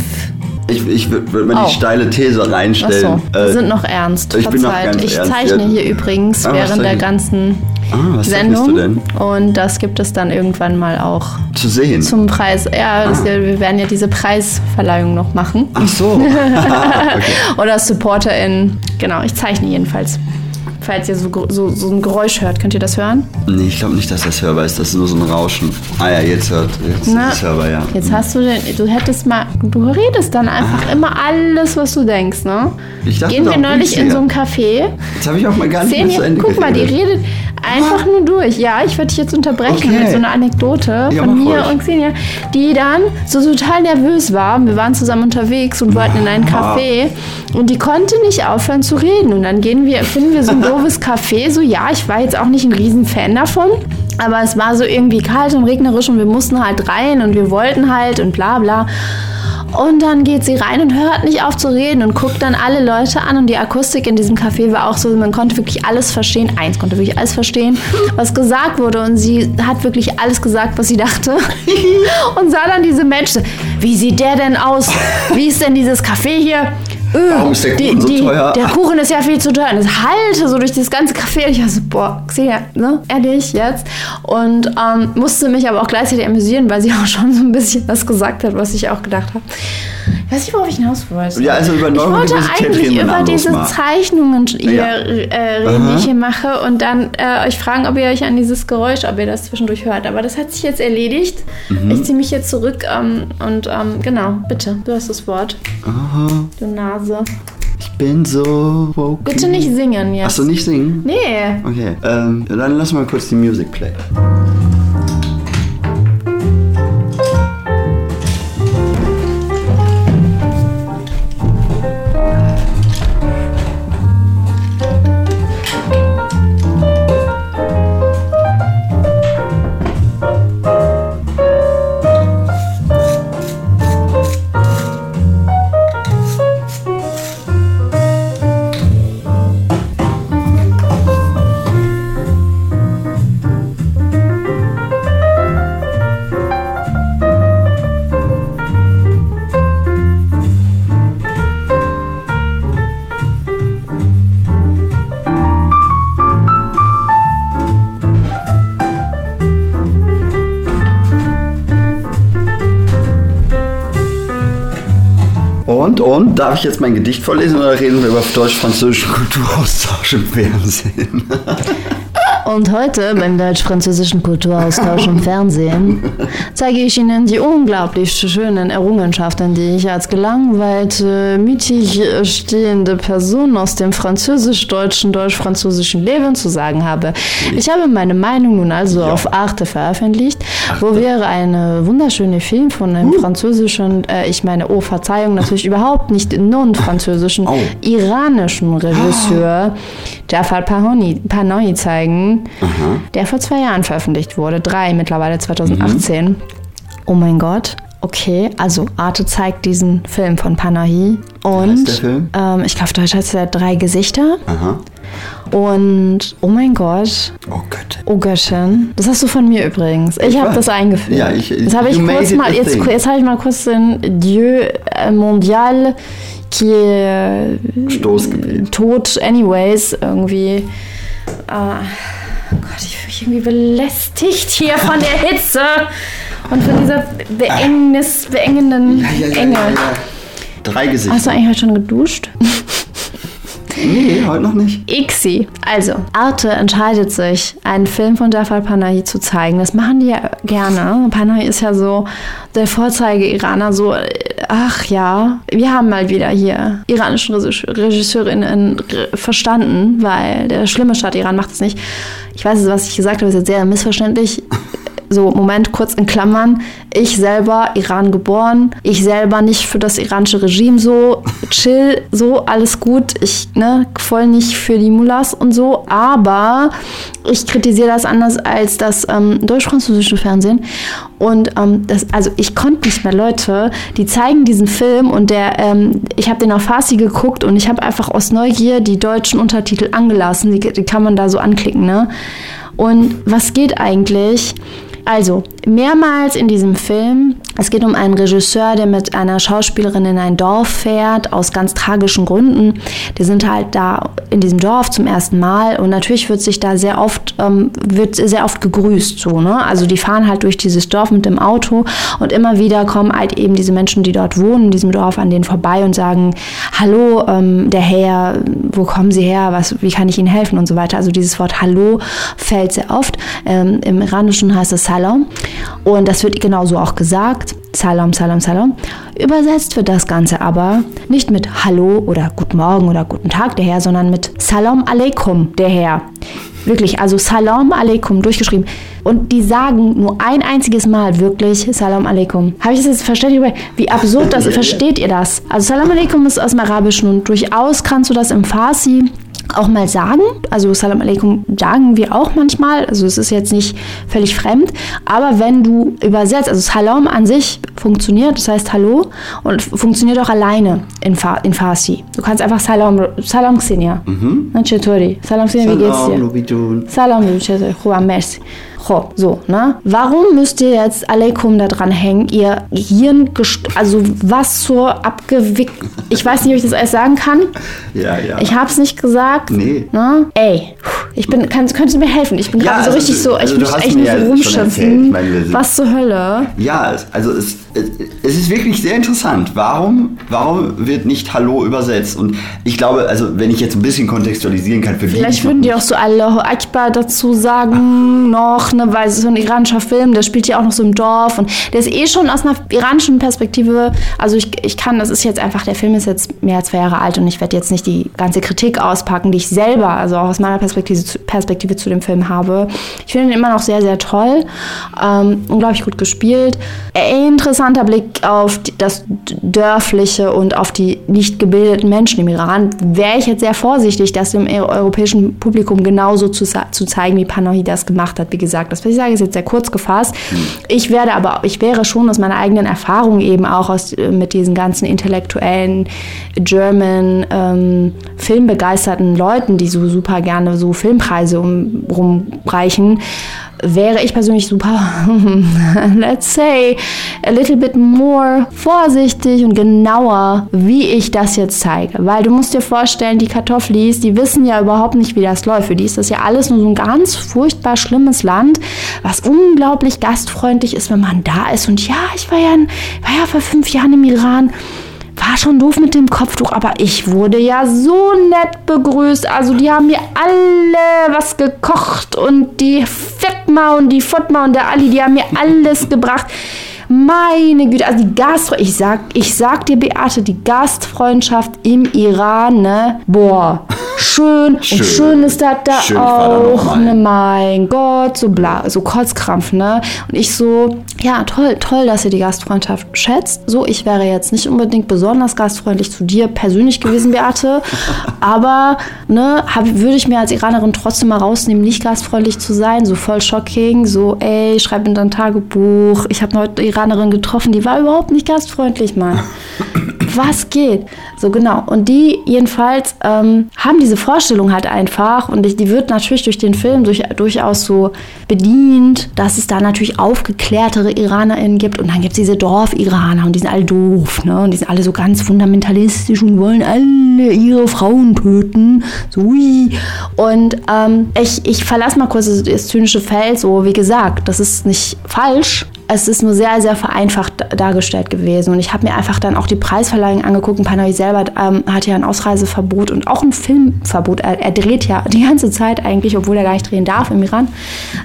Ich, ich würde würd mal Oh. die steile These reinstellen. Achso, wir Äh, sind noch ernst. ich bin noch Verzeiht. ganz ich ernst, zeichne hier übrigens Ah, während der ganzen ah, Sendung. Und das gibt es dann irgendwann mal auch Zu sehen. zum Preis. Ja, das, wir werden ja diese Preisverleihung noch machen. Ach so. okay. Oder SupporterInnen. Genau, ich zeichne jedenfalls. Falls ihr so, so, so ein Geräusch hört, könnt ihr das hören? Nee, ich glaube nicht, dass das hörbar ist. Das ist nur so ein Rauschen. Ah ja, jetzt hört. Jetzt Na, ist es hörbar, ja. Jetzt hast du den, du hättest mal, du redest dann einfach immer alles, was du denkst, ne? Ah. Ich dachte Gehen wir neulich in so ein Café. Jetzt habe ich auch mal gar nicht mehr zu Ende guck mal, die geredet. redet einfach nur durch. Ja, ich werde dich jetzt unterbrechen Okay. mit so einer Anekdote Ja, von mir ruhig. und Xenia, die dann so total nervös war. Wir waren zusammen unterwegs und wollten in ein Café und die konnte nicht aufhören zu reden. Und dann gehen wir, finden wir so ein doofes Café. So, ja, ich war jetzt auch nicht ein riesen Fan davon. Aber es war so irgendwie kalt und regnerisch und wir mussten halt rein und wir wollten halt und bla bla. Und dann geht sie rein und hört nicht auf zu reden und guckt dann alle Leute an. Und die Akustik in diesem Café war auch so, man konnte wirklich alles verstehen. Eins konnte wirklich alles verstehen, was gesagt wurde. Und sie hat wirklich alles gesagt, was sie dachte. Und sah dann diese Menschen. Wie sieht der denn aus? Wie ist denn dieses Café hier? Öh, Warum ist der Kuchen so teuer? Der Kuchen ist ja viel zu teuer. Und es halte so durch das ganze Café. Und ich war so, boah, Xenia, ne? Ehrlich, jetzt. Und ähm, musste mich aber auch gleichzeitig amüsieren, weil sie auch schon so ein bisschen was gesagt hat, was ich auch gedacht habe. Ich weiß nicht, worauf ich hinaus wollte. Ja, also über ich wollte eigentlich über diese Mal. Zeichnungen hier Ja. äh, reden, die ich hier mache und dann äh, euch fragen, ob ihr euch an dieses Geräusch, ob ihr das zwischendurch hört. Aber das hat sich jetzt erledigt. Mhm. Ich ziehe mich jetzt zurück ähm, und ähm, genau, bitte, du hast das Wort. Aha, Du Nase. ich bin so woke. Bitte nicht singen jetzt. Achso, nicht singen? Nee. Okay, ähm, dann lass mal kurz die Music play. Und, und, darf ich jetzt mein Gedicht vorlesen oder reden wir über deutsch-französischen Kulturaustausch im Fernsehen? Und heute beim deutsch-französischen Kulturaustausch im Fernsehen zeige ich Ihnen die unglaublich schönen Errungenschaften, die ich als gelangweilte, mütig stehende Person aus dem französisch-deutschen, deutsch-französischen Leben zu sagen habe. Ich habe meine Meinung nun also ja. auf Arte veröffentlicht, Arte. wo wäre eine wunderschöne Film von einem uh. französischen, äh, ich meine, oh Verzeihung, natürlich überhaupt nicht non-französischen, oh. iranischen Regisseur ah. Jafar Panahi zeigen Aha. der vor zwei Jahren veröffentlicht wurde. Drei mittlerweile 2018. Mhm. Oh mein Gott. Okay, also Arte zeigt diesen Film von Panahi. Und ähm, ich glaube, Deutsch heißt er Drei Gesichter. Aha. Und oh mein Gott. Oh Gott. Oh Göttchen. Das hast du von mir übrigens. Ich, ich habe das eingeführt. Ja, ich, das habe ich kurz mal. Jetzt, jetzt habe ich mal kurz den Dieu Mondial qui est tot anyways irgendwie. Uh, Oh Gott, ich fühle mich irgendwie belästigt hier von der Hitze und von dieser Beengnis, beengenden Enge. Drei Gesichter. Hast du eigentlich heute schon geduscht? Nee, heute noch nicht. Ixi. Also, Arte entscheidet sich, einen Film von Jafar Panahi zu zeigen. Das machen die ja gerne. Panahi ist ja so der Vorzeige-Iraner, so, ach ja, wir haben mal wieder hier iranischen Regisseurinnen verstanden, weil der schlimme Staat Iran macht es nicht. Ich weiß, was ich gesagt habe, ist jetzt sehr missverständlich so Moment kurz in Klammern, ich selber Iran geboren, ich selber nicht für das iranische Regime so. Chill, so alles gut, ich ne, voll nicht für die Mullahs und so, aber ich kritisiere das anders als das ähm, deutsch-französische Fernsehen. Und ähm, das, also ich konnte nicht mehr Leute, die zeigen diesen Film und der, ähm, ich habe den auf Farsi geguckt und ich habe einfach aus Neugier die deutschen Untertitel angelassen, die, die kann man da so anklicken, ne? Und was geht eigentlich? Also, mehrmals in diesem Film, es geht um einen Regisseur, der mit einer Schauspielerin in ein Dorf fährt, aus ganz tragischen Gründen. Die sind halt da in diesem Dorf zum ersten Mal und natürlich wird sich da sehr oft, ähm, wird sehr oft gegrüßt, so, ne? Also die fahren halt durch dieses Dorf mit dem Auto und immer wieder kommen halt eben diese Menschen, die dort wohnen, in diesem Dorf, an denen vorbei und sagen, hallo, ähm, der Herr, wo kommen Sie her, was, wie kann ich Ihnen helfen und so weiter. Also dieses Wort Hallo fällt sehr oft. Ähm, Im Iranischen heißt es Salam. Und das wird genauso auch gesagt. Salam, Salam, Salam. Übersetzt wird das Ganze aber nicht mit Hallo oder Guten Morgen oder Guten Tag, der Herr, sondern mit Salam Aleikum, der Herr. Wirklich, also Salam Aleikum durchgeschrieben. Und die sagen nur ein einziges Mal wirklich Salam Aleikum. Habe ich das jetzt verstanden? Wie absurd das ist? Versteht ihr das? Also Salam Aleikum ist aus dem Arabischen und durchaus kannst du das im Farsi auch mal sagen. Also Salam Aleikum sagen wir auch manchmal. Also es ist jetzt nicht völlig fremd. Aber wenn du übersetzt, also Salam an sich funktioniert, das heißt Hallo und funktioniert auch alleine in, Fa in Farsi. Du kannst einfach Salam, Salam Xenia. Mhm. Salam Xenia, wie geht's dir? Salam, merci. So, ne? Warum müsst ihr jetzt Aleikum da dran hängen? Ihr Hirn, also was zur abgewickelt. Ich weiß nicht, ob ich das alles sagen kann. Ja, ja. Ich hab's nicht gesagt. Nee. Ne? Ey, ich bin, kann, könntest du mir helfen? Ich bin gerade ja, so also richtig so, also ich muss echt nur so rumschimpfen. Was zur Hölle? Ja, also es, es ist wirklich sehr interessant. Warum, warum wird nicht Hallo übersetzt? Und ich glaube, also wenn ich jetzt ein bisschen kontextualisieren kann für Vielleicht die, würden die auch so Allahu Akbar dazu sagen noch, ne, weil es ist so ein iranischer Film, der spielt ja auch noch so im Dorf und der ist eh schon aus einer iranischen Perspektive, also ich, ich kann, das ist jetzt einfach, der Film ist jetzt mehr als zwei Jahre alt und ich werde jetzt nicht die ganze Kritik auspacken, die ich selber, also auch aus meiner Perspektive Perspektive zu dem Film habe. Ich finde ihn immer noch sehr, sehr toll. Ähm, unglaublich gut gespielt. Interessanter Blick auf das Dörfliche und auf die nicht gebildeten Menschen im Iran. Wäre ich jetzt sehr vorsichtig, das dem europäischen Publikum genauso zu, zu zeigen, wie Panahi das gemacht hat. Wie gesagt, das, was ich sage, ist jetzt sehr kurz gefasst. Ich werde aber, ich wäre schon aus meiner eigenen Erfahrung eben auch aus, mit diesen ganzen intellektuellen German ähm, filmbegeisterten Leuten, die so super gerne so Film Filmpreise um, rumreichen, wäre ich persönlich super, let's say, a little bit more vorsichtig und genauer, wie ich das jetzt zeige. Weil du musst dir vorstellen, die Kartoffelis, die wissen ja überhaupt nicht, wie das läuft. Für die ist das ja alles nur so ein ganz furchtbar schlimmes Land, was unglaublich gastfreundlich ist, wenn man da ist. Und ja, ich war ja, war ja vor fünf Jahren im Iran war schon doof mit dem Kopftuch, aber ich wurde ja so nett begrüßt. Also die haben mir alle was gekocht und die Fettma und die Fotma und der Ali, die haben mir alles gebracht. Meine Güte, also die Gastfreundschaft, ich sag, ich sag dir, Beate, die Gastfreundschaft im Iran, ne? Boah, schön, schön. und schön ist das da schön, auch, ne? Mein Gott, so bla, so Kotzkrampf, ne? Und ich so, ja, toll, toll, dass ihr die Gastfreundschaft schätzt. So, ich wäre jetzt nicht unbedingt besonders gastfreundlich zu dir persönlich gewesen, Beate, aber, ne, hab, würde ich mir als Iranerin trotzdem mal rausnehmen, nicht gastfreundlich zu sein, so voll shocking, so, ey, schreib in dein Tagebuch, ich habe heute Iranerin getroffen, die war überhaupt nicht gastfreundlich, Mann. Was geht? So genau. Und die jedenfalls ähm, haben diese Vorstellung halt einfach und die wird natürlich durch den Film durch, durchaus so bedient, dass es da natürlich aufgeklärtere IranerInnen gibt und dann gibt es diese Dorf-Iraner und die sind alle doof, ne? Und die sind alle so ganz fundamentalistisch und wollen alle ihre Frauen töten. So, ui. Und ähm, ich, ich verlasse mal kurz das, das zynische Feld, so wie gesagt, das ist nicht falsch, es ist nur sehr, sehr vereinfacht dargestellt gewesen. Und ich habe mir einfach dann auch die Preisverleihung angeguckt. Panahi selber ähm, hat ja ein Ausreiseverbot und auch ein Filmverbot. Er, er, dreht ja die ganze Zeit eigentlich, obwohl er gar nicht drehen darf im Iran.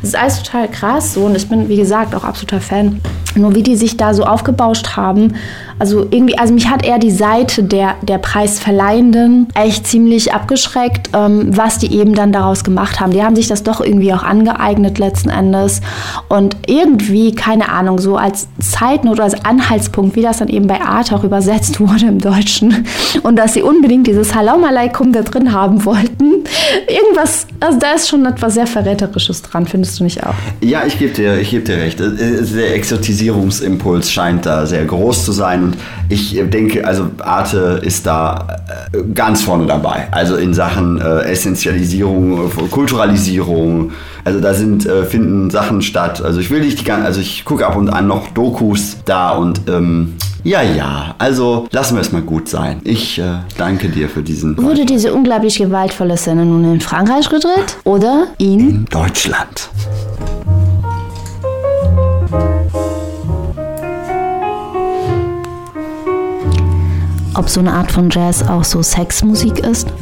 Das ist alles total krass so. Und ich bin, wie gesagt, auch absoluter Fan. Nur wie die sich da so aufgebauscht haben, also irgendwie, also mich hat eher die Seite der, der Preisverleihenden echt ziemlich abgeschreckt, ähm, was die eben dann daraus gemacht haben. Die haben sich das doch irgendwie auch angeeignet letzten Endes. Und irgendwie, keine Ahnung, so als Zeitnot oder als Anhaltspunkt, wie das dann eben bei Art auch übersetzt wurde im Deutschen. Und dass sie unbedingt dieses Salam Aleikum da drin haben wollten. Irgendwas, also da ist schon etwas sehr Verräterisches dran, findest du nicht auch? Ja, ich gebe dir, geb dir recht. Der Exotisierungsimpuls scheint da sehr groß zu sein. Und ich denke, also Arte ist da äh, ganz vorne dabei. Also in Sachen äh, Essentialisierung, Kulturalisierung. Also da sind, äh, finden Sachen statt. Also ich will nicht die ganze, also ich gucke ab und an noch Dokus da und ähm, ja, ja, also lassen wir es mal gut sein. Ich äh, danke dir für diesen. Wurde diese unglaublich gewaltvolle Szene nun in Frankreich gedreht oder in, in Deutschland? ob so eine Art von Jazz auch so Sexmusik ist?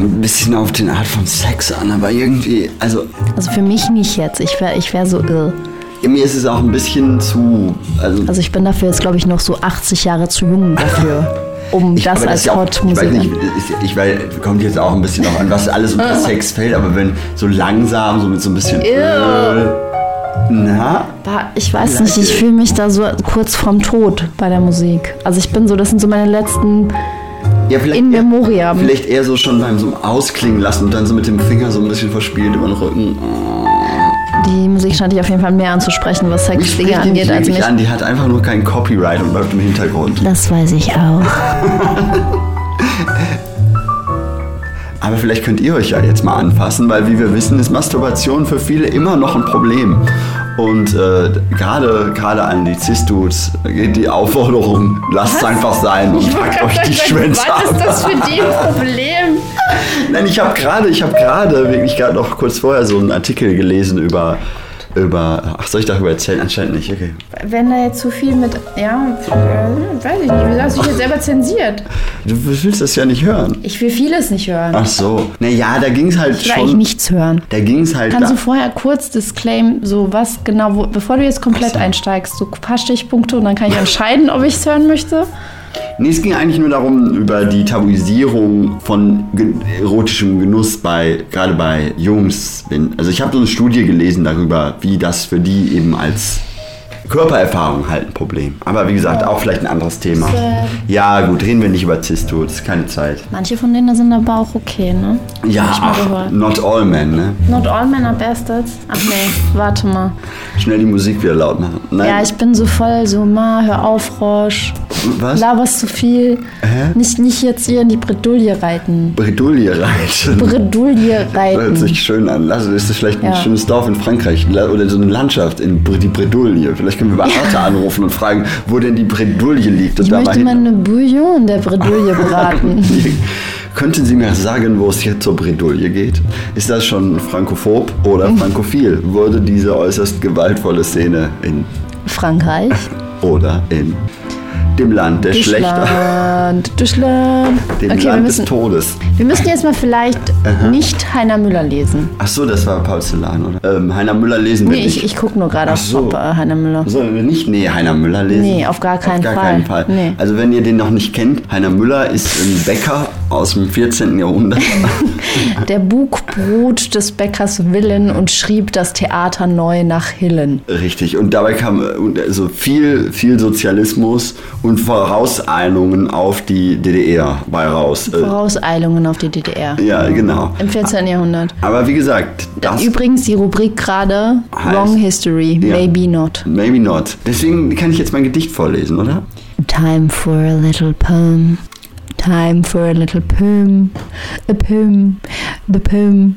Kommt ein bisschen auf den Art von Sex an, aber irgendwie, also. Also für mich nicht jetzt. Ich wäre ich wär so irr. Mir ist es auch ein bisschen zu. Also, also ich bin dafür jetzt, glaube ich, noch so 80 Jahre zu jung dafür. um ich, das als Hot-Musik. Ich weiß nicht, ich, weiß, kommt jetzt auch ein bisschen noch an, was alles unter Sex fällt, aber wenn so langsam, so mit so ein bisschen. Öl, na? Ich weiß nicht, ich fühle mich da so kurz vorm Tod bei der Musik. Also ich bin so, das sind so meine letzten ja, in Memoriam. Vielleicht eher so schon beim so Ausklingen lassen und dann so mit dem Finger so ein bisschen verspielt über den Rücken. Die Musik scheint dich auf jeden Fall mehr anzusprechen, was Sex-Dinge angeht, als mich. An. Die hat einfach nur kein Copyright und läuft im Hintergrund. Das weiß ich auch. Aber vielleicht könnt ihr euch ja jetzt mal anfassen, weil wie wir wissen, ist Masturbation für viele immer noch ein Problem. Und äh, gerade gerade an die Cis-Dudes geht die Aufforderung, lasst es einfach sein und packt euch die Schwänze ab. Was ist das für die ein Problem? Nein, ich habe gerade, ich habe gerade, wirklich gerade noch kurz vorher so einen Artikel gelesen über über. Ach, soll ich darüber erzählen? Anscheinend nicht, okay. Wenn da jetzt zu viel mit. Ja, äh, weiß ich nicht. Wieso hast du dich jetzt selber zensiert? Du willst das ja nicht hören. Ich will vieles nicht hören. Ach so. Naja, da ging es halt ich will schon. Ich nichts hören. Da ging es halt. Kannst da. du vorher kurz disclaim, so was genau, wo, bevor du jetzt komplett so. einsteigst, so ein paar Stichpunkte und dann kann ich entscheiden, ob ich es hören möchte? Nee, es ging eigentlich nur darum, über die Tabuisierung von erotischem Genuss bei, gerade bei Jungs. Also ich habe so eine Studie gelesen darüber, wie das für die eben als Körpererfahrung halt ein Problem. Aber wie gesagt, auch vielleicht ein anderes Thema. Ja, gut, reden wir nicht über Zisto, das ist keine Zeit. Manche von denen sind aber auch okay, ne? Ja, ach, not all men, ne? Not all men are bastards. Ach nee, warte mal. Schnell die Musik wieder laut machen. Nein. Ja, ich bin so voll so, ma, hör auf, Roche. Was? Laberst zu viel. Hä? Nicht, nicht jetzt hier in die Bredouille reiten. Bredouille reiten? Bredouille reiten. Hört sich schön an. Also ist das vielleicht ein ja. schönes Dorf in Frankreich oder so eine Landschaft in die Bredouille. Vielleicht können wir bei Arte anrufen und fragen, wo denn die Bredouille liegt. Und ich da möchte mal eine Bouillon der Bredouille braten. Könnten Sie mir sagen, wo es hier zur Bredouille geht? Ist das schon frankophob oder frankophil? Wurde diese äußerst gewaltvolle Szene in Frankreich oder in dem Land der Schlechter, Deutschland. dem Okay, wir Land des müssen, Todes. wir müssen jetzt mal vielleicht nicht Heiner Müller lesen. Ach so, das war Paul Celan, oder? Ähm, Heiner Müller lesen wir Nee, nicht. ich, ich gucke nur gerade auf so. ob, äh, Heiner Müller. Sollen wir nicht? Nee, Heiner Müller lesen? Nee, auf gar keinen auf gar Fall. Keinen Fall. Nee. Also wenn ihr den noch nicht kennt, Heiner Müller ist ein Bäcker aus dem 14. Jahrhundert. Der Bug brut des Bäckers Willen und schrieb das Theater neu nach Hillen. Richtig. Und dabei kam äh, und also viel, viel Sozialismus und Vorauseilungen auf die DDR bei raus. Äh, Vorauseilungen auf die DDR. ja, genau. Im 14. Jahrhundert. Aber wie gesagt, das Übrigens die Rubrik gerade Wrong History, Ja. maybe not. maybe not. Deswegen kann ich jetzt mein Gedicht vorlesen, oder? Time for a little poem. Time for a little poem. A poem. The poem.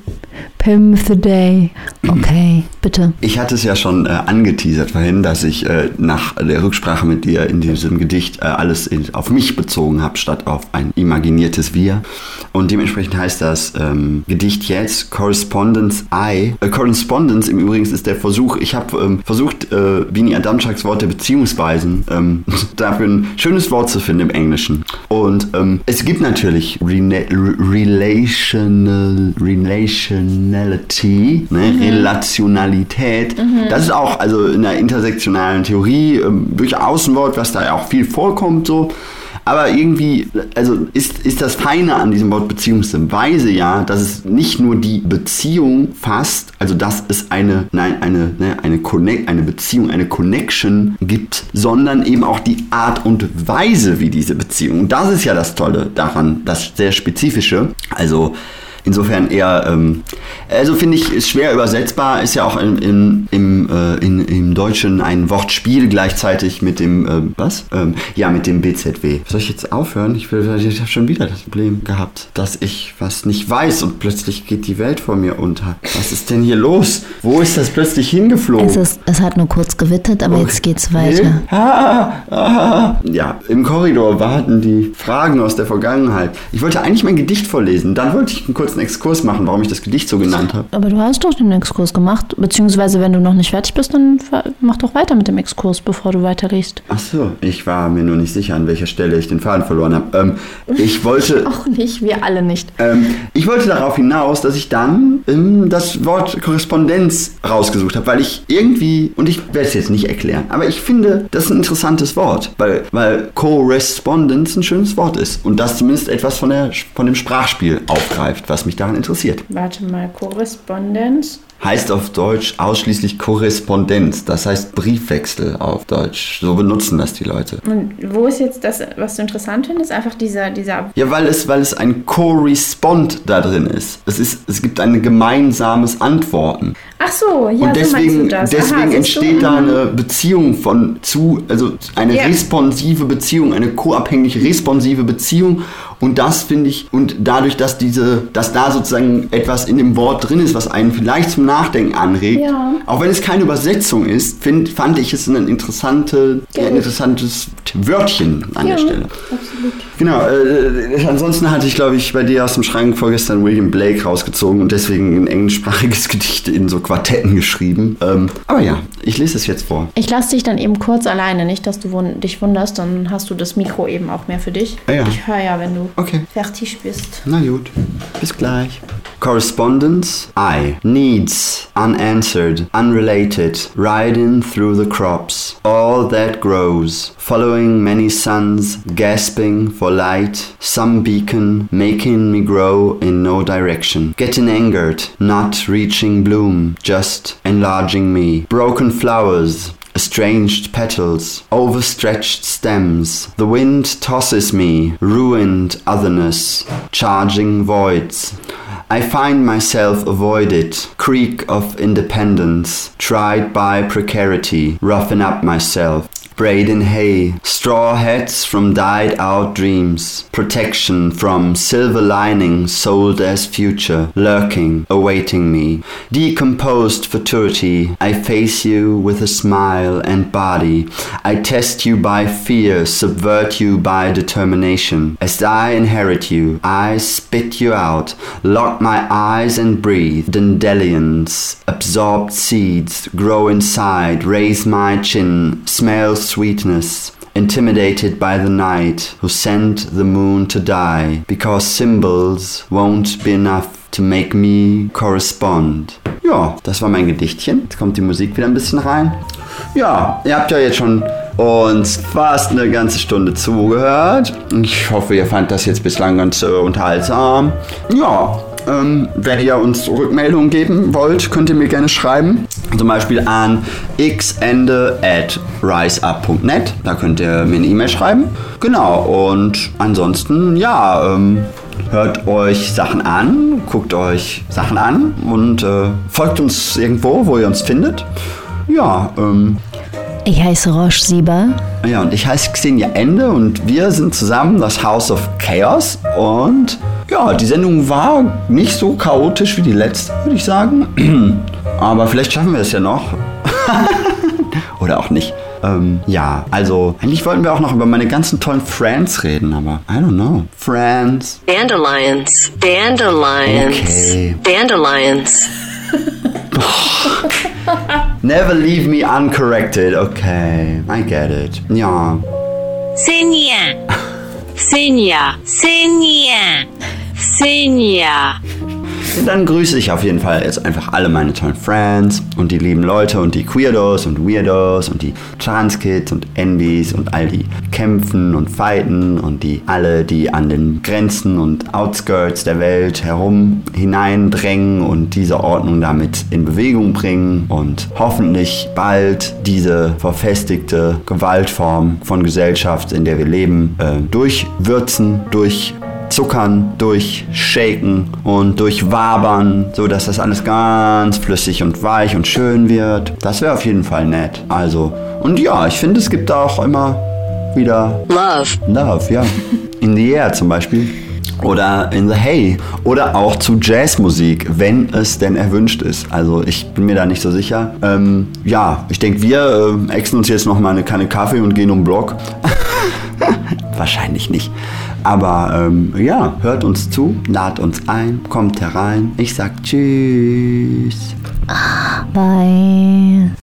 Day. Okay, bitte. Ich hatte es ja schon äh, angeteasert vorhin, dass ich äh, nach der Rücksprache mit dir in diesem Gedicht äh, alles in, auf mich bezogen habe, statt auf ein imaginiertes Wir. Und dementsprechend heißt das ähm, Gedicht jetzt Correspondence I. Äh, Correspondence im Übrigen ist der Versuch, ich habe ähm, versucht, äh, Bini Adamczaks Wort der Beziehungsweisen ähm, dafür ein schönes Wort zu finden im Englischen. Und ähm, es gibt natürlich Rena Re- Relational, Relationality, ne? Relationalität. Das ist auch also in der intersektionalen Theorie ähm, durchaus ein Wort, was da auch viel vorkommt so. Aber irgendwie, also ist, ist das Feine an diesem Wort beziehungsweise ja, dass es nicht nur die Beziehung fasst, also dass es eine, nein, eine, ne, eine, Connect, eine Beziehung, eine Connection gibt, sondern eben auch die Art und Weise, wie diese Beziehung. Und das ist ja das Tolle daran, das sehr Spezifische. Also Insofern eher, ähm, also finde ich, ist schwer übersetzbar, ist ja auch in, in, im, äh, in, im Deutschen ein Wortspiel gleichzeitig mit dem, äh, was? Ähm, ja, mit dem BZW. Soll ich jetzt aufhören? Ich, will, ich habe schon wieder das Problem gehabt, dass ich was nicht weiß und plötzlich geht die Welt vor mir unter. Was ist denn hier los? Wo ist das plötzlich hingeflogen? Es, ist, es hat nur kurz gewittert, aber jetzt geht's weiter. Ah, ah. Ja, im Korridor warten die Fragen aus der Vergangenheit. Ich wollte eigentlich mein Gedicht vorlesen. Dann wollte ich einen kurzen Exkurs machen, warum ich das Gedicht so genannt habe. Aber du hast doch den Exkurs gemacht. Beziehungsweise, wenn du noch nicht fertig bist, dann mach doch weiter mit dem Exkurs, bevor du weiterliest. Ach so, ich war mir nur nicht sicher, an welcher Stelle ich den Faden verloren habe. Ähm, ich wollte... Auch nicht, wir alle nicht. Ähm, ich wollte darauf hinaus, dass ich dann ähm, das Wort Korrespondenz rausgesucht habe, weil ich irgendwie, und ich werde es jetzt nicht erklären, aber ich finde, das ist ein interessantes Wort, weil, weil Correspondence ein schönes Wort ist und das zumindest etwas von, der, von dem Sprachspiel aufgreift, was mich daran interessiert. Warte mal, Korrespondenz. Heißt auf Deutsch ausschließlich Korrespondenz, das heißt Briefwechsel auf Deutsch. So benutzen das die Leute. Und wo ist jetzt das, was du interessant findest? Einfach dieser, dieser. Ja, weil es, weil es ein Correspond da drin ist. Es, ist. es gibt ein gemeinsames Antworten. Ach so, ja, und so deswegen, das. deswegen Aha, entsteht da Mhm. eine Beziehung von zu, also eine Ja. responsive Beziehung, eine koabhängig responsive Beziehung. Und das finde ich, und dadurch, dass diese, dass da sozusagen etwas in dem Wort drin ist, was einen vielleicht zum Nachdenken anregt, Ja. auch wenn es keine Übersetzung ist, find, fand ich es ein, interessante, Ja. ein interessantes Wörtchen an Ja, der Stelle. absolut. Genau, äh, ansonsten hatte ich, glaube ich, bei dir aus dem Schrank vorgestern William Blake rausgezogen und deswegen ein englischsprachiges Gedicht in so Quartetten geschrieben. Ähm, aber ja, ich lese es jetzt vor. Ich lasse dich dann eben kurz alleine, nicht, dass du wun dich wunderst, dann hast du das Mikro eben auch mehr für dich. Ah ja. Ich höre ja, wenn du Okay. fertig bist. Na gut, bis gleich. Correspondence I. Needs unanswered, unrelated, riding through the crops. All that grows, following many suns, gasping for light. Some beacon, making me grow in no direction. Getting angered, not reaching bloom, just enlarging me. Broken flowers, Estranged petals, overstretched stems. The wind tosses me, ruined otherness, charging voids. I find myself avoided, creak of independence, tried by precarity, roughen up myself. Braiding hay, straw hats from died out dreams, protection from silver lining sold as future, lurking, awaiting me. Decomposed futurity, I face you with a smile and body. I test you by fear, subvert you by determination. As I inherit you, I spit you out, lock my eyes and breathe. Dandelions, absorbed seeds, grow inside, raise my chin, smells sweetness, intimidated by the night, who sent the moon to die, because symbols won't be enough to make me correspond. Ja, das war mein Gedichtchen. Jetzt kommt die Musik wieder ein bisschen rein. Ja, ihr habt ja jetzt schon uns fast eine ganze Stunde zugehört. Ich hoffe, ihr fand das jetzt bislang ganz äh, unterhaltsam. Ja, ähm, wenn ihr uns Rückmeldungen geben wollt, könnt ihr mir gerne schreiben. Zum Beispiel an xende at riseup.net. Da könnt ihr mir eine E-Mail schreiben. Genau, und ansonsten, ja, ähm, hört euch Sachen an, guckt euch Sachen an und äh, folgt uns irgendwo, wo ihr uns findet. Ja, ähm, ich heiße Roche Sieber. Ja, und ich heiße Xenia Ende und wir sind zusammen das House of Chaos. Und ja, die Sendung war nicht so chaotisch wie die letzte, würde ich sagen. Aber vielleicht schaffen wir es ja noch. Oder auch nicht. Ähm, ja, also eigentlich wollten wir auch noch über meine ganzen tollen Friends reden, aber I don't know. Friends. Dandelions. Dandelions. Okay. Dandelions. Never leave me uncorrected. Okay, I get it. Ja. Senia. Senia. Senia. Senia. Dann grüße ich auf jeden Fall jetzt einfach alle meine tollen Friends und die lieben Leute und die Queerdos und Weirdos und die Transkids und Envies und all die kämpfen und fighten und die alle, die an den Grenzen und Outskirts der Welt herum hineindrängen und diese Ordnung damit in Bewegung bringen und hoffentlich bald diese verfestigte Gewaltform von Gesellschaft, in der wir leben, äh, durchwürzen, durch Zuckern, durch Shaken und durch Wabern, so dass das alles ganz flüssig und weich und schön wird. Das wäre auf jeden Fall nett. Also, und ja, ich finde, es gibt da auch immer wieder Love. Love, ja. In the Air zum Beispiel. Oder in the Hay. Oder auch zu Jazzmusik, wenn es denn erwünscht ist. Also ich bin mir da nicht so sicher. Ähm, ja, ich denke, wir äh, exen uns jetzt noch mal eine Kanne Kaffee und gehen um Block. Wahrscheinlich nicht. Aber ähm, ja, hört uns zu, lad uns ein, kommt herein. Ich sag Tschüss. Bye.